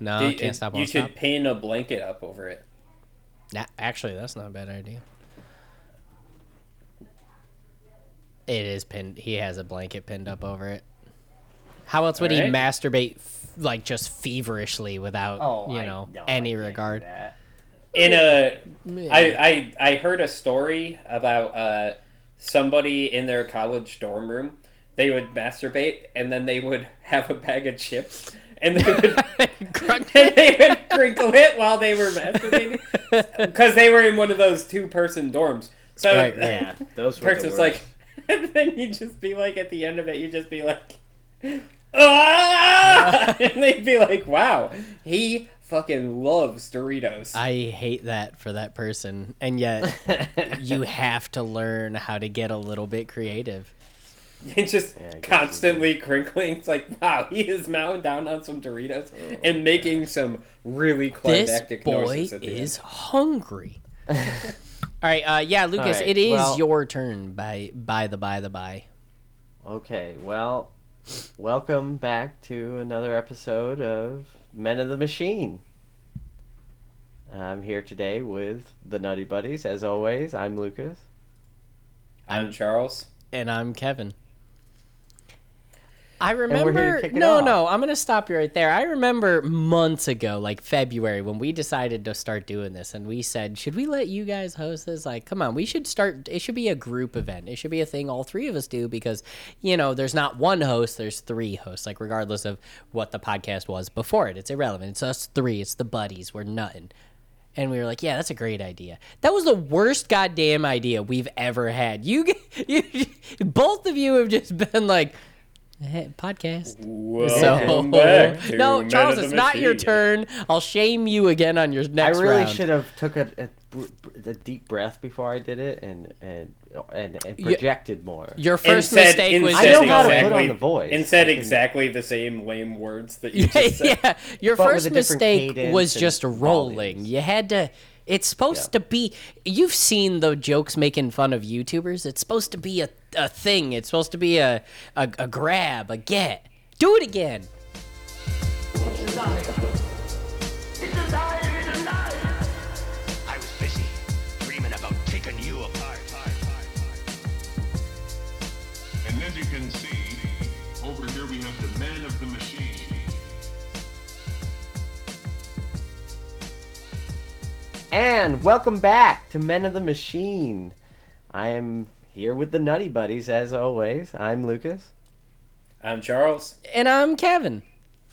No, Do- can't stop. You Won't should stop. pin a blanket up over it. Nah, actually, that's not a bad idea. It is pinned. He has a blanket pinned up over it. How else would he masturbate f- like just feverishly without Oh, you I- know no, I any can't regard? In a, Yeah. I, I I heard a story about uh somebody in their college dorm room. They would masturbate and then they would have a bag of chips and they would and they would crinkle it while they were masturbating because they were in one of those two person dorms. So Right, Yeah, those person's like, and then you just be like at the end of it, you just be like, ah! and they'd be like, wow, he fucking loves Doritos. I hate that for that person, and yet you have to learn how to get a little bit creative. It's just Yeah, constantly crinkling. It's like, wow, he is mowing down on some Doritos and making some really This climactic boy noises at the is end. hungry. All right, uh, yeah, Lucas, right, it is well- your turn. By by the by the by. Okay, well, welcome back to another episode of Men of the Machine. I'm here today with the Nutty Buddies. As always, I'm Lucas. I'm Charles. and I'm Kevin. I to remember. No, no, I'm gonna stop you right there. I remember months ago, like February, when we decided to start doing this, and we said, "Should we let you guys host this? Like, come on, we should start. It should be a group event. It should be a thing all three of us do because, you know, there's not one host, there's three hosts. Like, regardless of what the podcast was before it, it's irrelevant. It's us three. It's the buddies. We're nutting." And we were like, "Yeah, that's a great idea." That was the worst goddamn idea we've ever had. You, you, both of you have just been like, "Podcast." Welcome back no, Charles, it's not your turn. I'll shame you again on your next I really round. should have took a, a, a deep breath before I did it and and and, and You- projected more. Your first said- mistake and was I know just how to put on the voice. And said exactly the same lame words that you just said. yeah, your But first mistake was just rolling. volumes. You had to. It's supposed to be. You've seen the jokes making fun of YouTubers. It's supposed to be a, a thing. It's supposed to be a, a a grab, a get. Do it again. And welcome back to Men of the Machine. I am here with the Nutty Buddies as always. I'm Lucas. I'm Charles. And I'm Kevin.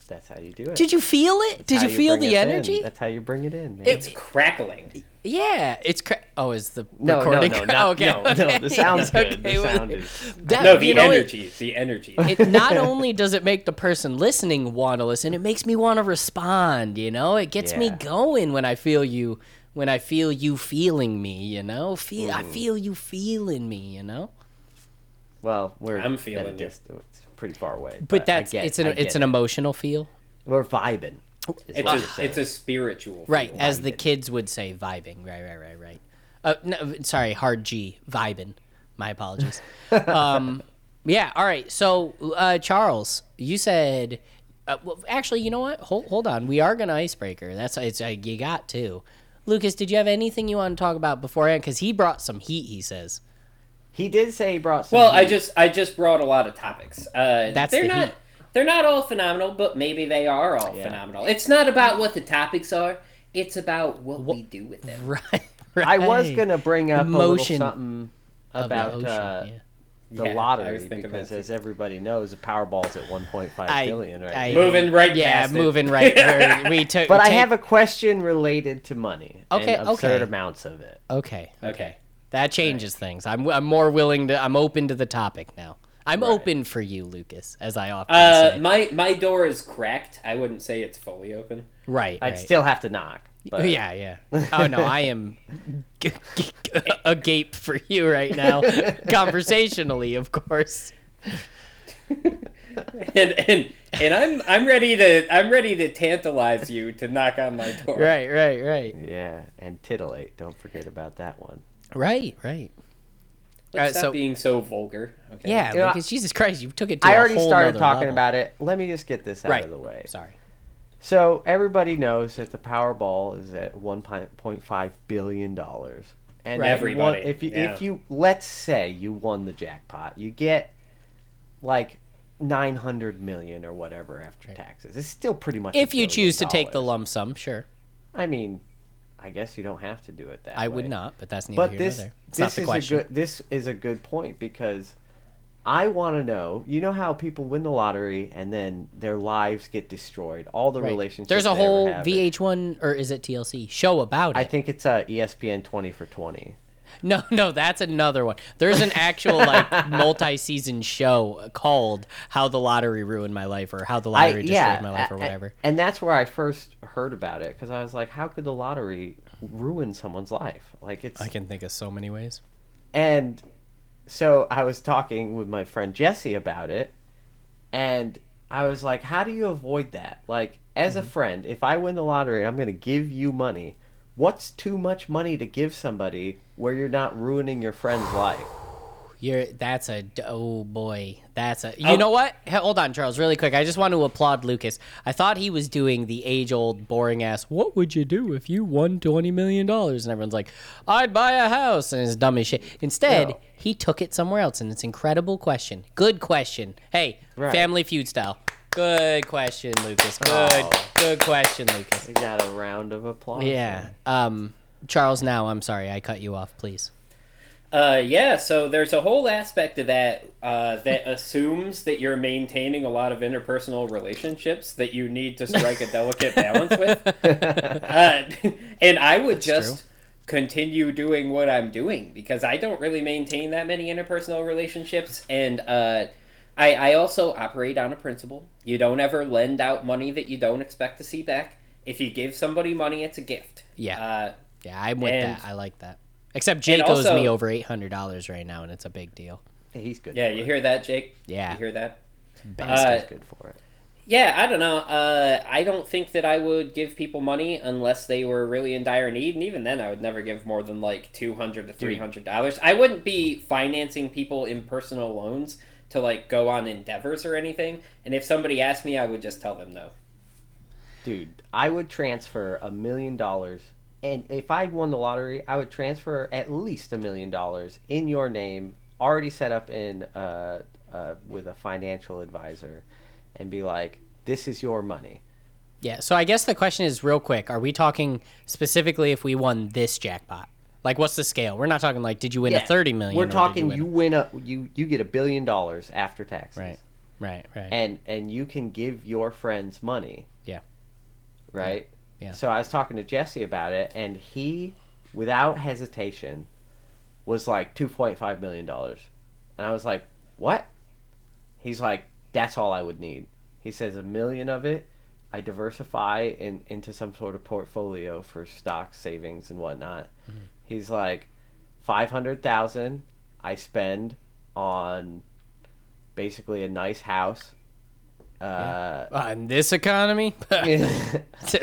That's how you do it. Did you feel it? That's Did how you feel the us in. energy? That's how you bring it in. Man. It's crackling. Yeah, it's cra- oh, is the no, recording? no, no, not, okay, no, no. okay. The sound's good. Okay, The sound is. that- No, the you know, it- energy. the energy. it not only does it make the person listening want to listen, it makes me want to respond. You know, it gets me going when I feel you. When I feel you feeling me, you know, feel I Mm. feel you feeling me, you know. Well, we're I'm feeling at a feeling you. distance, pretty far away. But I that's get- it's an it's get an emotional feel, We're vibing. It's a, it's a spiritual. right? feel. As the kids would say, vibing. Right, right, right, right. Uh, no, sorry, hard G, vibing. My apologies. um, yeah. All right. So, uh, Charles, you said. Uh, well, actually, you know what? Hold, hold on. We are gonna icebreaker. That's it's uh, you got to. Lucas, did you have anything you want to talk about beforehand? Because he brought some heat. He says. He did say he brought some. Well, I just I just brought a lot of topics. Uh, That's they're the not heat. they're not all phenomenal, but maybe they are all Yeah. phenomenal. It's not about what the topics are. It's about what, we do with them. Right. right. I was gonna bring up Motion a little something about ocean, uh, yeah. The Yeah, lottery because, as everybody knows, the Powerball's at 1.5 I- billion right I- Moving right Yeah, past it. moving right. where we took. But I take- have a question related to money. Okay, and absurd okay. amounts of it. Okay. Okay. That changes things. I'm I'm more willing to. I'm open to the topic now. I'm Right. open for you, Lucas, as I often Uh, say. my my door is cracked. I wouldn't say it's fully open. right. I'd right. still have to knock. But Yeah, yeah. Oh no, I am g- g- agape for you right now, conversationally, of course. And and and I'm I'm ready to I'm ready to tantalize you to knock on my door. Right, right, right, Yeah, and titillate. Don't forget about that one. right, right. Let's Alright, stop so- being so vulgar. Okay. Yeah, Yeah. Lucas, Jesus Christ, you took it. To I a already whole started talking level. about it. Let me just get this out Right. of the way. Sorry. So everybody knows that the Powerball is at 1.5 billion dollars. And Right. if you Everybody, if you yeah. if you let's say you won the jackpot, you get like 900 million or whatever after taxes. It's still pretty much. a If you billion choose to take the lump sum, sure. I mean, I guess you don't have to do it that way. I way. would not, but that's neither But here this nor there. It's not this the is question. a good this is a good point because I want to know. You know how people win the lottery and then their lives get destroyed. All the Right. relationships. There's a whole have. VH1 or is it TLC show about it. I think it's uh, a ESPN 20 for 20. No, no, that's another one. There's an actual like multi-season show called "How the Lottery Ruined My Life" or "How the I, Lottery Destroyed yeah, My Life" or whatever. And that's where I first heard about it because I was like, how could the lottery ruin someone's life? Like it's I can think of so many ways. And so I was talking with my friend Jesse about it, and I was like, "How do you avoid that? Like, as a mm-hmm. friend, if I win the lottery, I'm going to give you money. What's too much money to give somebody where you're not ruining your friend's life?" You're that's a oh boy, that's a you Oh. know what? Hold on, Charles, really quick. I just want to applaud Lucas. I thought he was doing the age-old, boring ass. What would you do if you won twenty million dollars? And everyone's like, I'd buy a house, and it's dumb as shit. Instead, No. he took it somewhere else, and it's an incredible question. Good question. Hey, Right. Family Feud style. Good question, Lucas. Good, Oh. good question, Lucas. We got a round of applause. Yeah. Um, Charles. Now, I'm sorry, I cut you off. Please. Uh, yeah, so there's a whole aspect of that uh, that assumes that you're maintaining a lot of interpersonal relationships that you need to strike a delicate balance with. Uh, and I would just continue doing what I'm doing because I don't really maintain that many interpersonal relationships. And uh, I, I also operate on a principle you don't ever lend out money that you don't expect to see back. If you give somebody money, it's a gift. Yeah. Uh, Yeah, I'm with And- that. I like that. Except Jake owes me over eight hundred dollars right now, and it's a big deal. He's good. yeah, for you it. hear that, Jake? Yeah. You hear that? He's Uh, good for it. Yeah, I don't know. Uh, I don't think that I would give people money unless they were really in dire need, and even then, I would never give more than like two hundred to three hundred dollars. I wouldn't be financing people in personal loans to like go on endeavors or anything. And if somebody asked me, I would just tell them no. Dude, I would transfer a million dollars, and if I won the lottery, I would transfer at least a million dollars in your name, already set up in uh, uh, with a financial advisor, and be like, "This is your money." Yeah. So I guess the question is, real quick, are we talking specifically if we won this jackpot? Like, what's the scale? We're not talking like, did you win a thirty million? We're talking win you win a you you get a billion dollars after taxes, Right. Right. Right. and and you can give your friends money. Yeah. Right. Yeah. So I was talking to Jesse about it, and he, without hesitation, was like two point five million dollars, and I was like, "What?" He's like, "That's all I would need." He says a million of it, I diversify in, into some sort of portfolio for stock savings and whatnot. Mm-hmm. He's like, five hundred thousand, I spend on basically a nice house. Uh, Uh, in this economy,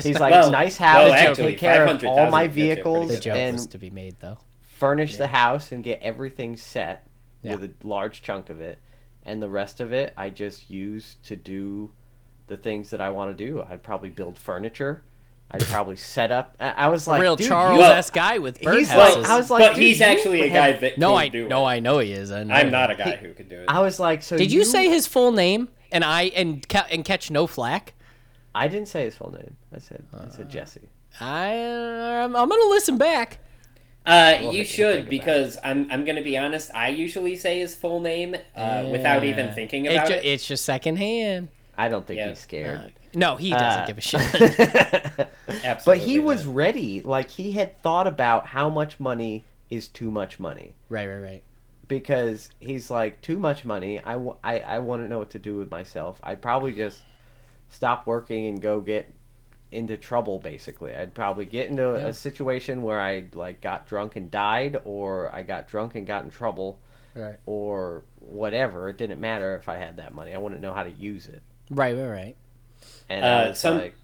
He's like Well- nice well, house, actually, take care of all my gets you a pretty vehicles the good joke and to be made though. furnish the house and get everything set Yeah. with a large chunk of it, and the rest of it I just use to do the things that I want to do. I'd probably build furniture. I'd probably set up. I, I was like, Real dude, Charles you- S guy with He's birdhouses. like- I was like, but dude, he's actually a have- guy that no, can I do no, it. I know he is. I know. I'm not a guy who can do it. I was like, so Did you say his full name and I and ca- and catch no flack? I didn't say his full name. I said, I Uh, said Jesse. I I'm, I'm gonna listen back. Uh, We'll you think- think should about because I'm I'm gonna be honest. I usually say his full name uh, without even Yeah. thinking It about ju- it. It's just secondhand. I don't think Yeah. he's scared. No, he doesn't Uh, give a shit. but Absolutely he was not. ready. Like he had thought about how much money is too much money. right, right, right. Because he's like too much money. I, w- I, I want to know what to do with myself. I'd probably just stop working and go get into trouble. Basically, I'd probably get into Yeah. a situation where I like got drunk and died, or I got drunk and got in trouble, Right, or whatever. It didn't matter if I had that money. I wouldn't know how to use it. right, right, right. And I Uh, was some- like,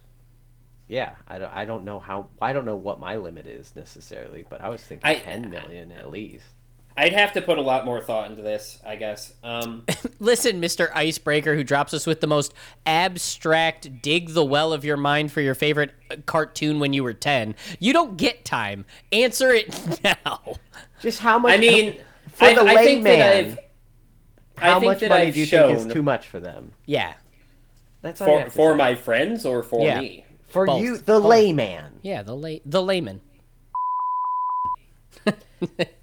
yeah, I don't, I don't know how. I don't know what my limit is necessarily, but I was thinking I- ten million at least. I'd have to put a lot more thought into this, I guess. Um, Listen, Mr. Icebreaker, who drops us with the most abstract dig the well of your mind for your favorite uh, cartoon when you were 10. You don't get time. Answer it now. Just how much? I mean, for I, the I think that layman, I've, how I think much that money I've do you shown think is too much for them? Yeah. That's for for my friends or for Yeah. me. for both. you, the layman. Yeah, the lay- the layman.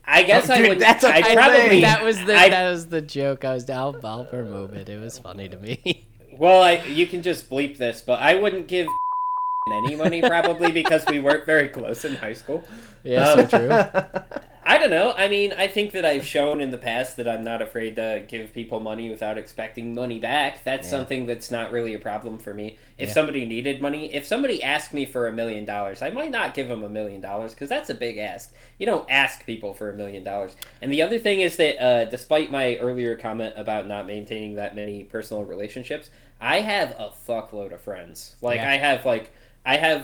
I guess Oh, I dude, would. that's a I probably that was the I- that was the joke. I was I'll, I'll remove it. It was funny to me. Well, I you can just bleep this, but I wouldn't give any money probably because we weren't very close in high school. yeah, Um, so true. I don't know. I mean, I think that I've shown in the past that I'm not afraid to give people money without expecting money back. That's something that's not really a problem for me. If Yeah. somebody needed money, if somebody asked me for a million dollars, I might not give them a million dollars because that's a big ask. You don't ask people for a million dollars. And the other thing is that, uh, despite my earlier comment about not maintaining that many personal relationships, I have a fuckload of friends. Like Yeah. I have like I have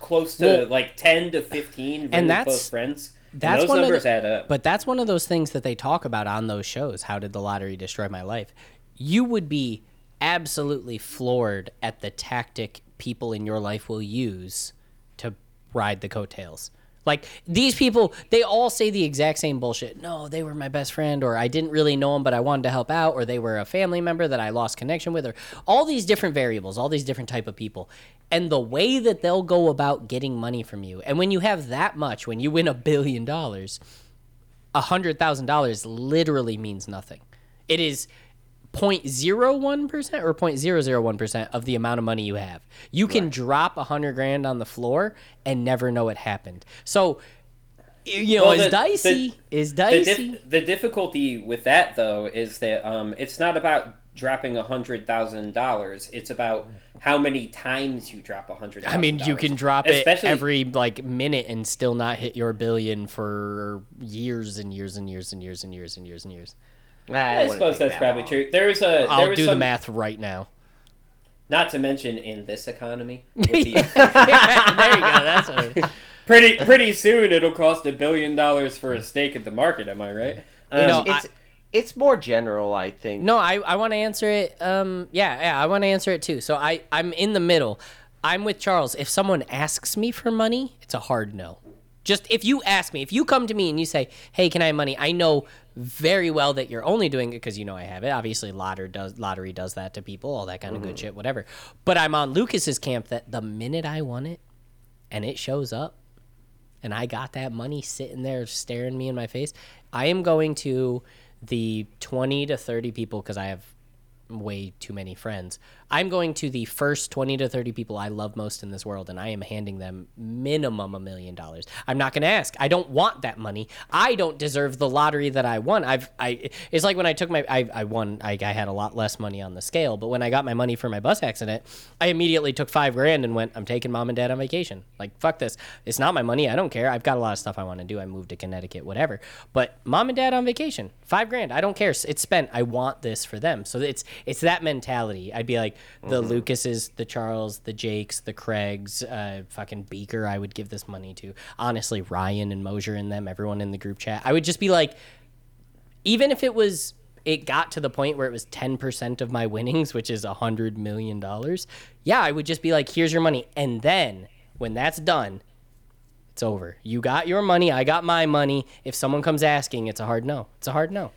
close to Well, like ten to fifteen really that's- close friends. That's those one of the- add up. But that's one of those things that they talk about on those shows. How did the lottery destroy my life? You would be absolutely floored at the tactic people in your life will use to ride the coattails. Like these people, they all say the exact same bullshit. No, they were my best friend, or I didn't really know them, but I wanted to help out, or they were a family member that I lost connection with, or all these different variables, all these different type of people. And the way that they'll go about getting money from you, and when you have that much, when you win a billion dollars, a hundred thousand dollars literally means nothing. It is 0.01 percent or 0.001 percent of the amount of money you have. You can drop a hundred grand on the floor and never know it happened. So, you know, Well, it's the- dicey. the- is the, dicey. dif- the difficulty with that though is that um, it's not about dropping a hundred thousand dollars. It's about how many times you drop a hundred. I mean, you can drop it every like minute and still not hit your billion for years and years and years and years and years and years and years. I suppose that's probably true. There's a there I'll was do the math right now. Not to mention in this economy, with the- there you go. That's what it, pretty pretty soon it'll cost a billion dollars for a stake at the market. Am I right? Um, know, It's it's more general, I think. No, I, I want to answer it. Um, yeah, yeah, I want to answer it too. So I I'm in the middle. I'm with Charles. If someone asks me for money, it's a hard no. Just if you ask me, if you come to me and you say, "Hey, can I have money?" I know very well that you're only doing it because you know I have it. Obviously, lottery does lottery does that to people, all that kind of good mm-hmm. shit, whatever. But I'm on Lucas's camp that the minute I want it, and it shows up, and I got that money sitting there staring me in my face, I am going to the 20 to 30 people because I have way too many friends. I'm going to the first 20 to 30 people I love most in this world and I am handing them minimum a million dollars. I'm not going to ask. I don't want that money. I don't deserve the lottery that I won. I've I it's like when I took my I, I won I, I had a lot less money on the scale, but when I got my money for my bus accident, I immediately took 5 grand and went I'm taking mom and dad on vacation. Like fuck this. It's not my money. I don't care. I've got a lot of stuff I want to do. I moved to Connecticut, whatever. But mom and dad on vacation. 5 grand. I don't care. It's spent. I want this for them. So it's it's that mentality. I'd be like the Lucases, the Charles, the Jakes, the Craigs, uh, fucking Beaker. I would give this money to. Honestly, Ryan and Mosier and them, everyone in the group chat. I would just be like, even if it was, it got to the point where it was ten percent of my winnings, which is a hundred million dollars. Yeah, I would just be like, here's your money, and then when that's done. It's over. You got your money. I got my money. If someone comes asking, it's a hard no. It's a hard no.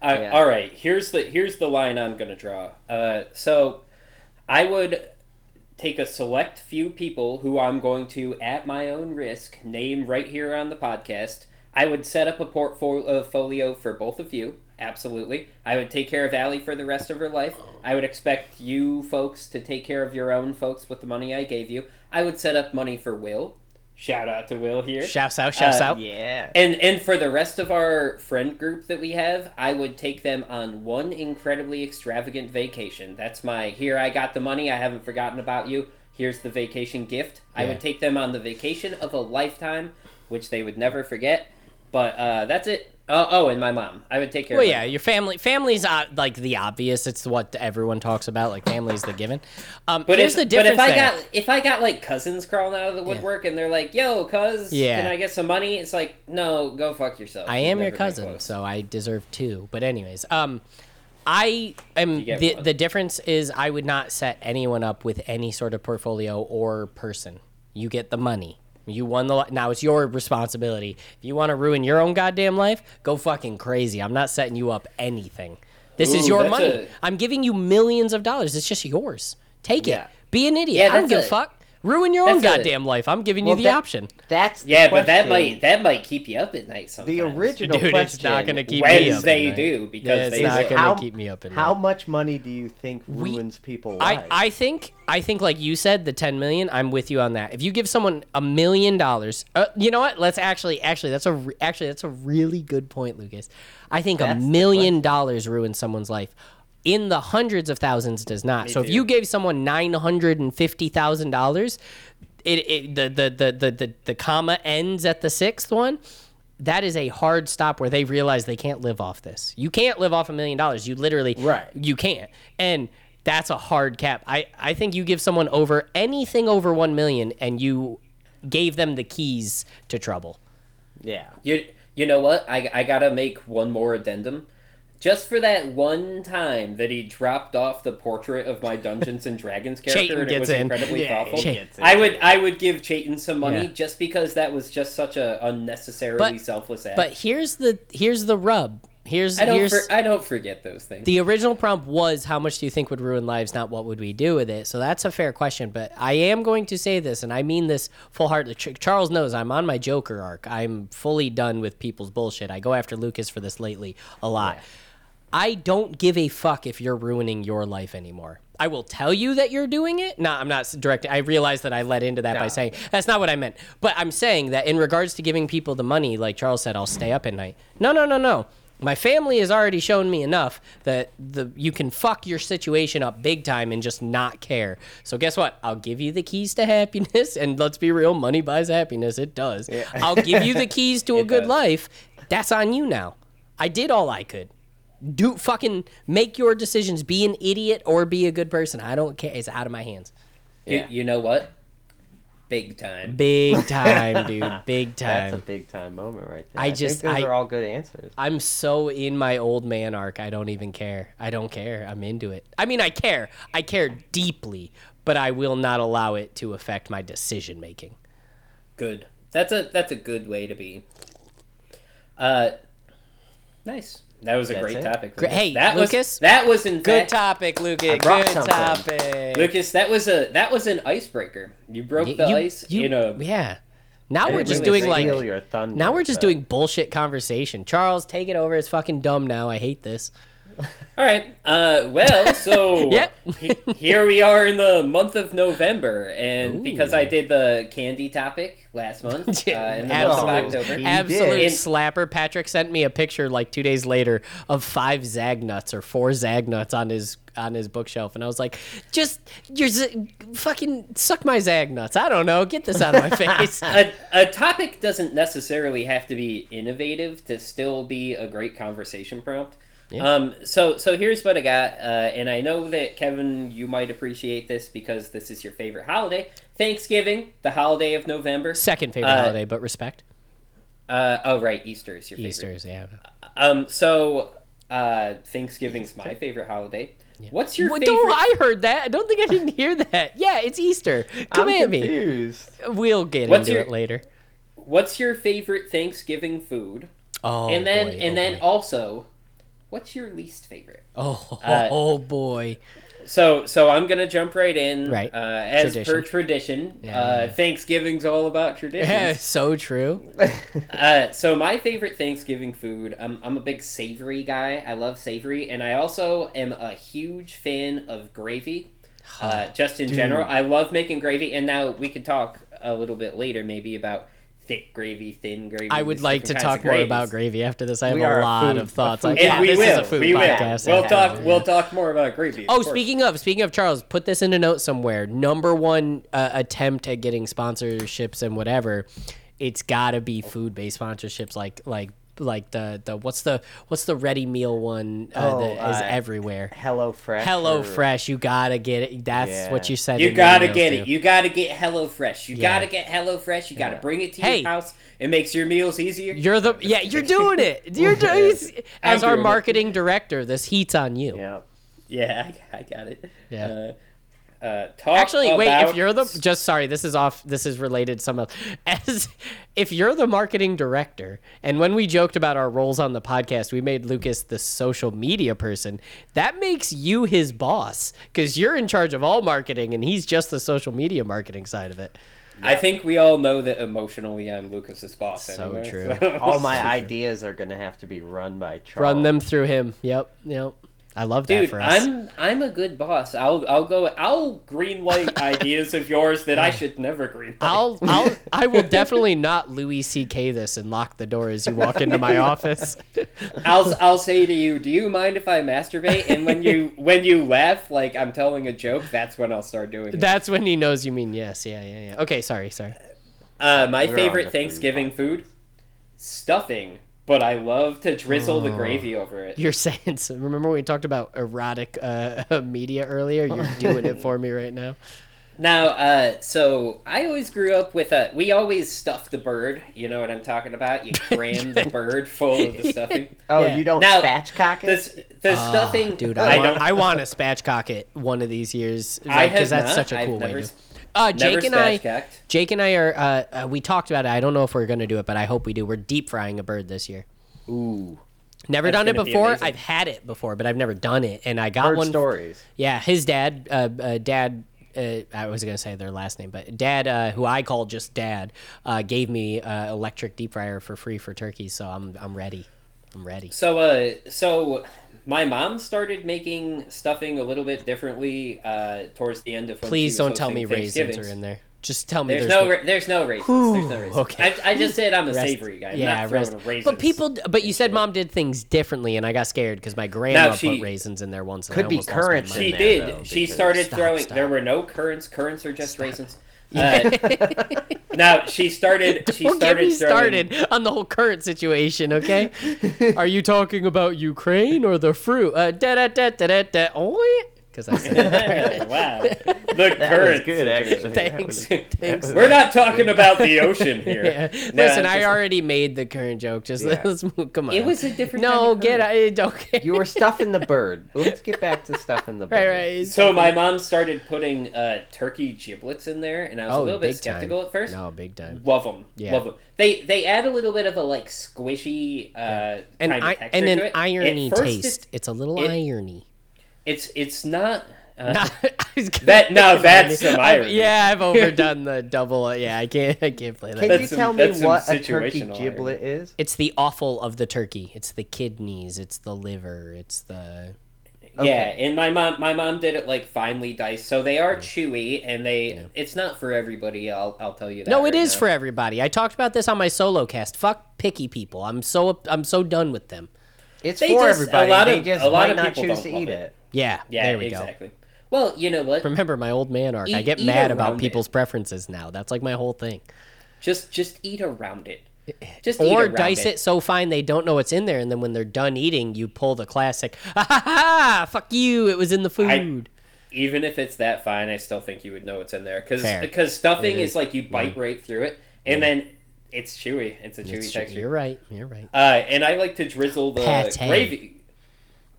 I, Yeah. All right, here's the here's the line I'm gonna draw. Uh, so, I would take a select few people who I'm going to, at my own risk, name right here on the podcast. I would set up a portfolio for both of you. Absolutely. I would take care of Allie for the rest of her life. I would expect you folks to take care of your own folks with the money I gave you. I would set up money for Will. Shout out to Will here. Shouts out, shouts Uh, out. Yeah. And and for the rest of our friend group that we have, I would take them on one incredibly extravagant vacation. That's my here I got the money, I haven't forgotten about you. Here's the vacation gift. I would take them on the vacation of a lifetime, which they would never forget. But uh, that's it. Oh, oh, and my mom. I would take care. Well, of yeah, your family. Family's uh, like the obvious. It's what everyone talks about. Like family's the given. Um, But here's if, the but difference. if I there. got if I got like cousins crawling out of the woodwork and they're like, "Yo, cuz, Yeah. can I get some money?" It's like, no, go fuck yourself. I You've am your cousin, so I deserve two. But anyways, um, I am the one. the difference is I would not set anyone up with any sort of portfolio or person. You get the money. You won the li- now. It's your responsibility. If you want to ruin your own goddamn life, go fucking crazy. I'm not setting you up anything. This is your money. a- I'm giving you millions of dollars. It's just yours. Take Yeah. it. Be an idiot. Yeah, I don't give a- fuck. Ruin your own that's a- goddamn life. I'm giving Well, you the that- option. That's the Yeah, but that might that might keep you up at night sometimes. the original Dude, question. it's not gonna keep me up. at they do because Yeah, it's they not gonna how, keep me up at How much money do you think ruins people's I, lives? I think I think like you said the 10 million I'm with you on that. If you give someone a million dollars, uh, you know what? Let's actually actually that's a actually that's a really good point, Lucas. I think a That's the million dollars ruins someone's life. In the hundreds of thousands does not. so if you gave someone $950,000, it, it the, the, the, the, the, the comma ends at the sixth one. That is a hard stop where they realize they can't live off this. You can't live off a million dollars. You literally Right. you can't. And that's a hard cap. I, I think you give someone over anything over 1 million and you gave them the keys to trouble. yeah. You you know what? I I gotta make one more addendum. Just for that one time that he dropped off the portrait of my Dungeons and Dragons character, and it was in. incredibly Yeah, thoughtful. gets in. I would I would give Chayton some money Yeah. just because that was just such a unnecessarily But- selfless act. But here's the here's the rub. Here's I don't here's for, I don't forget those things. the original prompt was how much do you think would ruin lives, not what would we do with it. So that's a fair question. But I am going to say this, and I mean this full heartedly. Charles knows I'm on my Joker arc. I'm fully done with people's bullshit. I go after Lucas for this lately a lot. I don't give a fuck if you're ruining your life anymore. I will tell you that you're doing it. No, I'm not directing. I realize that I led into that by saying that's not what I meant. But I'm saying that in regards to giving people the money, like Charles said, I'll stay up at night. No, no, no, no. My family has already shown me enough that the you can fuck your situation up big time and just not care. So guess what? I'll give you the keys to happiness, and let's be real, money buys happiness. It does. I'll give you the keys to a good does. life. That's on you now. I did all I could do fucking make your decisions be an idiot or be a good person i don't care it's out of my hands You- Yeah. you, know what? Big time. big time dude big time. That's a big time moment right there. I I, just- think those I- are all good answers. i'm so in my old man arc i don't even care i don't care i'm into it i mean i care i care deeply but i will not allow it to affect my decision making Good. That's a that's a good way to be. Uh, nice. That was a That's great it? topic. Great- Lucas. hey, that Lucas, was that was in good fact, topic lucas I good something. topic Lucas. That was a that was an icebreaker. You broke Y- the you- ice you- know, yeah now we're just mean doing like your thunder, now we're just but- doing bullshit conversation charles take it over it's fucking dumb now i hate this All right. Uh, well, so Yep. he- here we are in the month of November, and because I did the candy topic last month, uh, in the month of Absolute, October, absolute did. slapper. Patrick sent me a picture like two days later of five Zagnuts or four Zagnuts on his on his bookshelf, and I was like, "Just you're z- fucking suck my Zag nuts." I don't know. Get this out of my face. a, a topic doesn't necessarily have to be innovative to still be a great conversation prompt. Um, so so here's what I got, uh, and I know that Kevin, you might appreciate this because this is your favorite holiday, Thanksgiving, the holiday of November. Second favorite Uh, holiday, but respect. Uh, oh right, Easter is your favorite. Easter's, yeah. Um, so uh, Thanksgiving's my favorite holiday. What's your Well, favorite? don't, I heard that. I don't think I didn't hear that. Yeah, it's Easter. Come I'm at me. We'll get What's into your- it later. What's your favorite Thanksgiving food? Oh, and then boy, and oh, then boy. also, what's your least favorite? oh, uh, oh boy. So, so I'm gonna jump right in. Right. Uh, as per Tradition. tradition, Yeah, uh. Thanksgiving's all about tradition. Yeah, so true. uh, so my favorite Thanksgiving food, I'm, I'm a big savory guy. I love savory, and I also am a huge fan of gravy. Uh, just in general, I love making gravy, and now we could talk a little bit later, maybe about thick gravy, thin gravy. I would like to talk more about gravy after this. I have We a are a lot of thoughts. a Like, yeah, we this will. is a food we podcast. will. We'll Yeah. talk. We'll talk more about gravy. Oh, course. speaking of speaking of Charles, put this in a note somewhere. Number one uh, attempt at getting sponsorships and whatever, it's got to be food based sponsorships like like like the the what's the what's the ready meal one uh, Oh, that is uh, everywhere. Hello Fresh. Hello or- Fresh, you gotta get it. That's what you said. You gotta emails, get too. it. You gotta get Hello Fresh. You Yeah. gotta get Hello Fresh. You gotta Yeah. bring it to Hey. your house. It makes your meals easier. You're the yeah. You're doing it. You're doing as I'm our doing it. marketing director. This heat's on you. Yeah. Yeah, I, I got it. Yeah. Uh, uh, talk Actually, wait. If you're the just sorry, this is off. This is related some of as if you're the marketing director, and when we joked about our roles on the podcast, we made Lucas the social media person. That makes you his boss because you're in charge of all marketing, and he's just the social media marketing side of it. I think we all know that emotionally I'm Lucas's boss. So anyway, true. so- All my ideas are gonna have to be run by Charles. Run them through him. Yep. Yep. I love that Dude, for us. I'm I'm a good boss. I'll I'll go. I'll greenlight ideas of yours that I should never greenlight. I'll, I'll, I will definitely not Louis C.K. this and lock the door as you walk into my office. I'll I'll say to you, do you mind if I masturbate? And when you when you laugh like I'm telling a joke, that's when I'll start doing it. That's when he knows you mean yes. Yeah, yeah, yeah. Okay, sorry, sorry. Uh, my We're on the favorite food Thanksgiving food, stuffing. But I love to drizzle the gravy over it. You're saying so. Remember when we talked about erotic uh, media earlier? You're doing it for me right now. Now, uh, so I always grew up with a. We always stuff the bird. You know what I'm talking about? You cram the bird full of the stuffing. Oh, Yeah. you don't Now, spatchcock it? This the Ah, stuffing, dude. I I, want, don't. I want to spatchcock it one of these years I because have that's not. such a I've cool way never to. Uh, never Jake and I, spatchcocked. Jake and I are. Uh, uh, we talked about it. I don't know if we're gonna do it, but I hope we do. We're deep frying a bird this year. Ooh. Never That's done it gonna be before. amazing. I've had it before, but I've never done it. And I got Heard one. stories. Yeah, his dad, uh, uh, dad. Uh, I was gonna say their last name, but dad, uh, who I call just dad, uh, gave me uh, electric deep fryer for free for turkey. So I'm I'm ready. I'm ready. So, uh, so my mom started making stuffing a little bit differently uh, towards the end of. When Please she was don't tell me raisins are in there. Just tell me There's, there's, no, ra- there's no raisins. there's no raisins. okay. I, I just said I'm a rest- savory guy. I'm Yeah, not throwing rest- raisins. but people, but you said mom did things differently, and I got scared because my grandma she- put raisins in there once. And Could I be almost currants. She in did. though, she started Stop, throwing. stop. There were no currants. Currants are just raisins. Uh, now she started. She Don't get started me throwing. started on the whole current situation, okay? Are you talking about Ukraine or the fruit? Uh, da da da da da da. Oh, because I said wow, the That was currents. good, actually. Thanks. Thanks. We're not talking about the ocean here. Yeah. No, Listen, I just- already made the current joke. Just Yeah. let's move. Come on. It was a different. kind no of get. current. I don't care. You were stuffing the bird. Let's get back to stuffing the bird. right, right. So my mom started putting uh, turkey giblets in there, and I was oh, a little bit skeptical time. at first. No, big time. Love them. Yeah. Love them. They they add a little bit of a like squishy uh, And kind of I, texture and an to it. irony At first, taste. It's a little it- irony. It's it's not. Uh, Not- gonna That- no, say that's irony. some I've- irony. Yeah, I've overdone the double. uh, Yeah, I can't. I can't play that. Can That's you some- tell me what a turkey situational giblet is? It's the offal of the turkey. It's the kidneys. It's the liver. It's the. Yeah, and my mom my mom did it like finely diced, so they are chewy, and they Yeah. it's not for everybody. I'll I'll tell you that. No, it right is now. for everybody. I talked about this on my solo cast. Fuck picky people. I'm so I'm so done with them. It's They for just- a everybody. lot they of- just a lot might of not people choose to eat it. it. Yeah, Yeah, there we go. exactly. Well, you know what? Remember my old man arc. I get mad about people's it. preferences now. That's like my whole thing. Just just eat around it. Just eat Or dice it. so fine they don't know what's in there, and then when they're done eating, you pull the classic, ha ha ha! Fuck you! It was in the food. Even if it's that fine, I still think you would know what's in there because because stuffing It is is. like you bite right through it, and then it's chewy. It's a chewy It's texture. You're right. You're right. Uh, and I like to drizzle the Pate. gravy.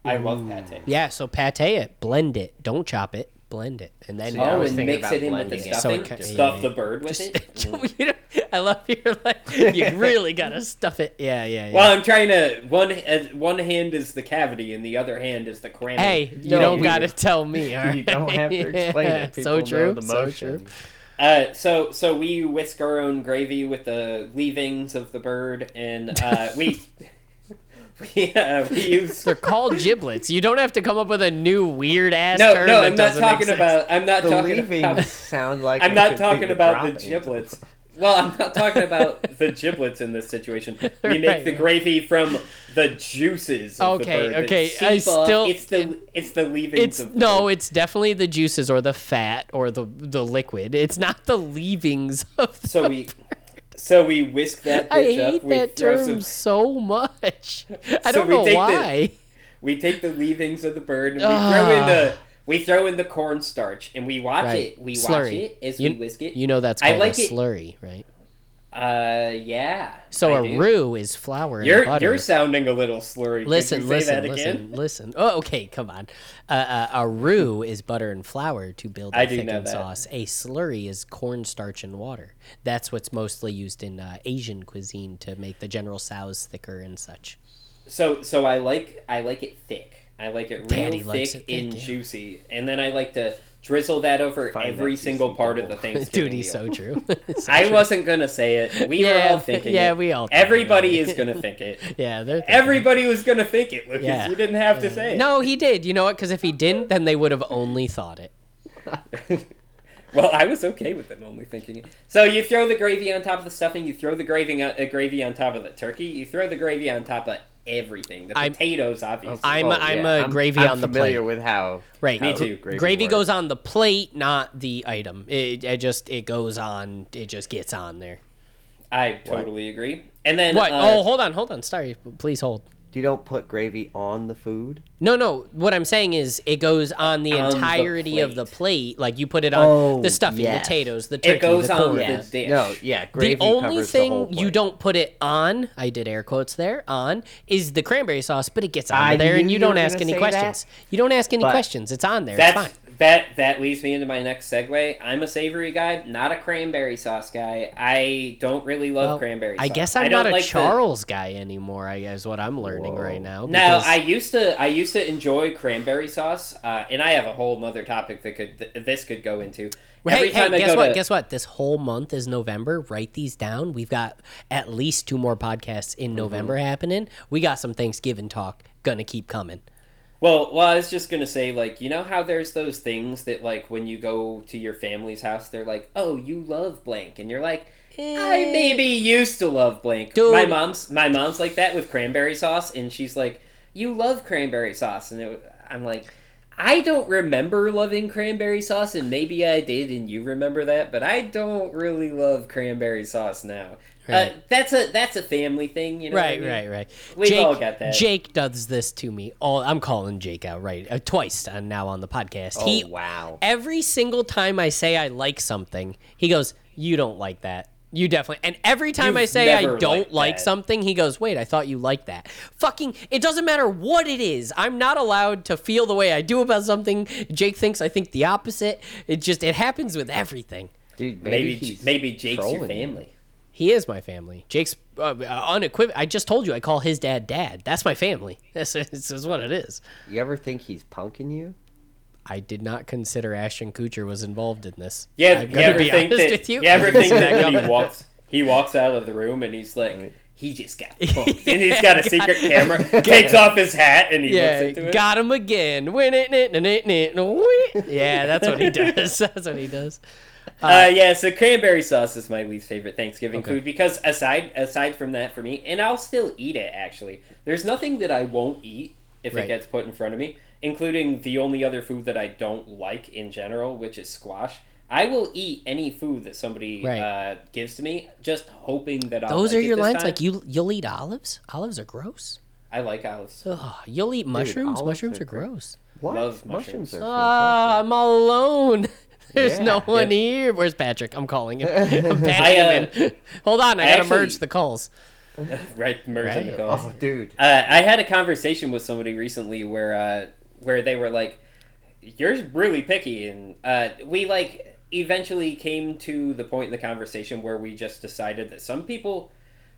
I love pate. Yeah. So pate it, blend it, don't chop it, blend it, and then See, I Oh, and mix it in with the blending it. So stuffing. it stuff yeah, the bird with Just, it. you know, I love your like. You really gotta stuff it. Yeah, yeah, yeah. Well, I'm trying to one uh, one hand is the cavity and the other hand is the cramming. hey, you No, don't you- gotta tell me. all You don't have to explain Yeah, it. People so know true. the so true. Uh, so so we whisk our own gravy with the leavings of the bird, and uh, we we uh, we use. They're called giblets. You don't have to come up with a new weird ass No, term. no, I'm not talking about. I'm not The talking leavings about. sound like I'm not talking about the giblets. Well, I'm not talking about the giblets in this situation. We make Right. the gravy from the juices. Of Okay, the bird okay, seep I still- It's the it's the leavings. It's of no, bird. it's definitely the juices or the fat or the the liquid. It's not the leavings of. So we So we whisk that I hate up. That term some. so much. I So don't we know take the- why. We take the leavings of the bird and we throw in the. We throw in the cornstarch and we watch Right. it. We watch Slurry. it as you, we whisk it. You know that's I like a it- slurry, right? Uh, yeah. So a a roux is flour and You're butter. you're sounding a little slurry. Listen, listen, that listen, again? listen. Oh, okay, come on. Uh, uh, a roux is butter and flour to build a I do know thickened that. sauce. A slurry is cornstarch and water. That's what's mostly used in uh, Asian cuisine to make the general sows thicker and such. So so I like I like it thick. I like it real Daddy thick it thick, and yeah. juicy, and then I like to drizzle that over Find every that single juicy part of the Thanksgiving Dude, he's so true. So I true. wasn't gonna say it. We Yeah, were all thinking it. yeah, it. we all Everybody is gonna think it. Yeah, they're Everybody was gonna think it, Lucas. Yeah. You didn't have to say it. No, he did. You know what? Because if he didn't, then they would have only thought it. Well, I was okay with them only thinking it. So you throw the gravy on top of the stuffing. You throw the gravy on, uh, gravy on top of the turkey. You throw the gravy on top of everything. The I'm- potatoes, obviously. I'm- Oh, I'm yeah. a gravy I'm on the familiar plate. with how. Right. how Me too. Gravy, works. goes on the plate, not the item. It, it just it goes on. It just gets on there. I totally agree. And then What? uh, oh, hold on, hold on. Sorry, please hold. You don't put gravy on the food. No, no. What I'm saying is, it goes on the On the entirety of the plate. Like you put it on Oh, the stuffing, yes. the potatoes, the turkey, it goes the on corn. the dish. No, yeah, gravy The only covers thing the whole you don't put it on, I did air quotes there, on, is the cranberry sauce, but it gets on there and you you don't ask any say questions. You don't ask any questions. It's on there. That's it's fine. That that leads me into my next segue. I'm a savory guy, not a cranberry sauce guy. I don't really love Well, cranberry I guess I'm I don't a like the- Charles guy anymore. I guess what I'm learning right now. No, because- I used to. I used to enjoy cranberry sauce, uh, and I have a whole other topic that could th- this could go into. Hey, hey, I guess go what? to- Guess what? This whole month is November. Write these down. We've got at least two more podcasts in Mm-hmm. November happening. We got some Thanksgiving talk gonna keep coming. Well, well, I was just gonna say, like, you know how there's those things that, like, when you go to your family's house, they're like, "Oh, you love blank," and you're like, "I eh. maybe used to love blank." Dude. My mom's my mom's like that with cranberry sauce, and she's like, "You love cranberry sauce," and it, I'm like, "I don't remember loving cranberry sauce, and maybe I did, and you remember that, but I don't really love cranberry sauce now." Uh, that's a that's a family thing, you know. what I Right, mean? right, right. We've Jake, all got that. Jake does this to me. All I'm calling Jake out right uh, twice uh, now on the podcast. Oh he wow! every single time I say I like something, he goes, "You don't like that." You definitely. And every time You've I say I don't like that. something, he goes, "Wait, I thought you liked that." Fucking, it doesn't matter what it is. I'm not allowed to feel the way I do about something. Jake thinks I think the opposite. It just it happens with everything. Dude, maybe Maybe maybe Jake's your trolling you. Family. He is my family. Jake's uh, uh, unequivocal. I just told you I call his dad dad. That's my family. This, this is what it is. You ever think he's punking you? I did not consider Ashton Kutcher was involved in this. Yeah, I'm you ever be think honest that? with you. You ever think that when he walks, he walks out of the room and he's like, he just got punked, and he's got a secret camera, takes off his hat, and he Yeah, looks into it. got him again. Win it, nit, nit, nit, nit, nit. Yeah, that's what he does. That's what he does. Uh, yeah, so cranberry sauce is my least favorite Thanksgiving food because aside aside from that for me, and I'll still eat it actually. There's nothing that I won't eat if Right. it gets put in front of me, including the only other food that I don't like in general, which is squash. I will eat any food that somebody Right. uh, gives to me, just hoping that I'll. Those like are it your this lines. time. Like you, you'll eat olives. Olives are gross. I like olives. Ugh, you'll eat mushrooms. olives mushrooms are are gross. What? Love mushrooms mushrooms. are Ah, I'm all alone. There's no Yeah. one here. Where's Patrick? I'm calling him. I'm patting I, uh, him in. Hold on, I, I gotta actually- merge the calls. right, merge in the calls. Oh, dude. Uh, I had a conversation with somebody recently where uh, where they were like, "You're really picky," and uh, we like eventually came to the point in the conversation where we just decided that some people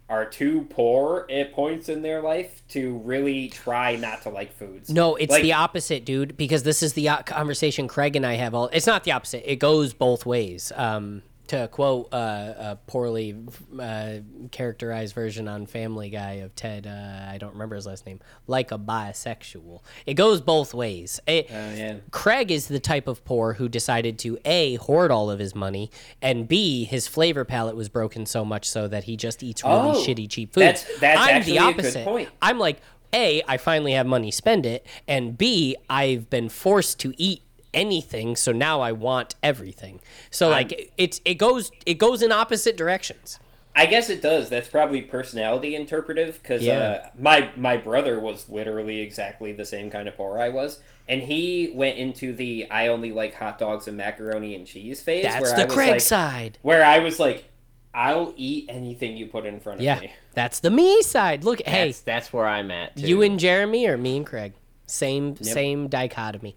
are too poor at points in their life to really try not to like foods. No, it's Like- the opposite, dude. Because this is the conversation Craig and I have. All it's not the opposite. It goes both ways. Um, to quote uh, a poorly uh, characterized version on Family Guy of Ted, uh, I don't remember his last name, like a bisexual. It goes both ways. It, Oh, yeah. Craig is the type of poor who decided to A, hoard all of his money, and B, his flavor palate was broken so much so that he just eats really Oh, shitty, cheap food. that's- that's I'm the opposite. point. I'm like, A, I finally have money, spend it, and B, I've been forced to eat anything, so now I want everything. So like it's it goes it goes in opposite directions. I guess it does. That's probably personality interpretive because Yeah. uh, my my brother was literally exactly the same kind of poor I was, and he went into the I only like hot dogs and macaroni and cheese phase. That's where I the was Craig like, side. Where I was like, I'll eat anything you put in front of Yeah, me. that's the me side. Look, hey, That's, that's where I'm at. Too. you and Jeremy or me and Craig, same same dichotomy.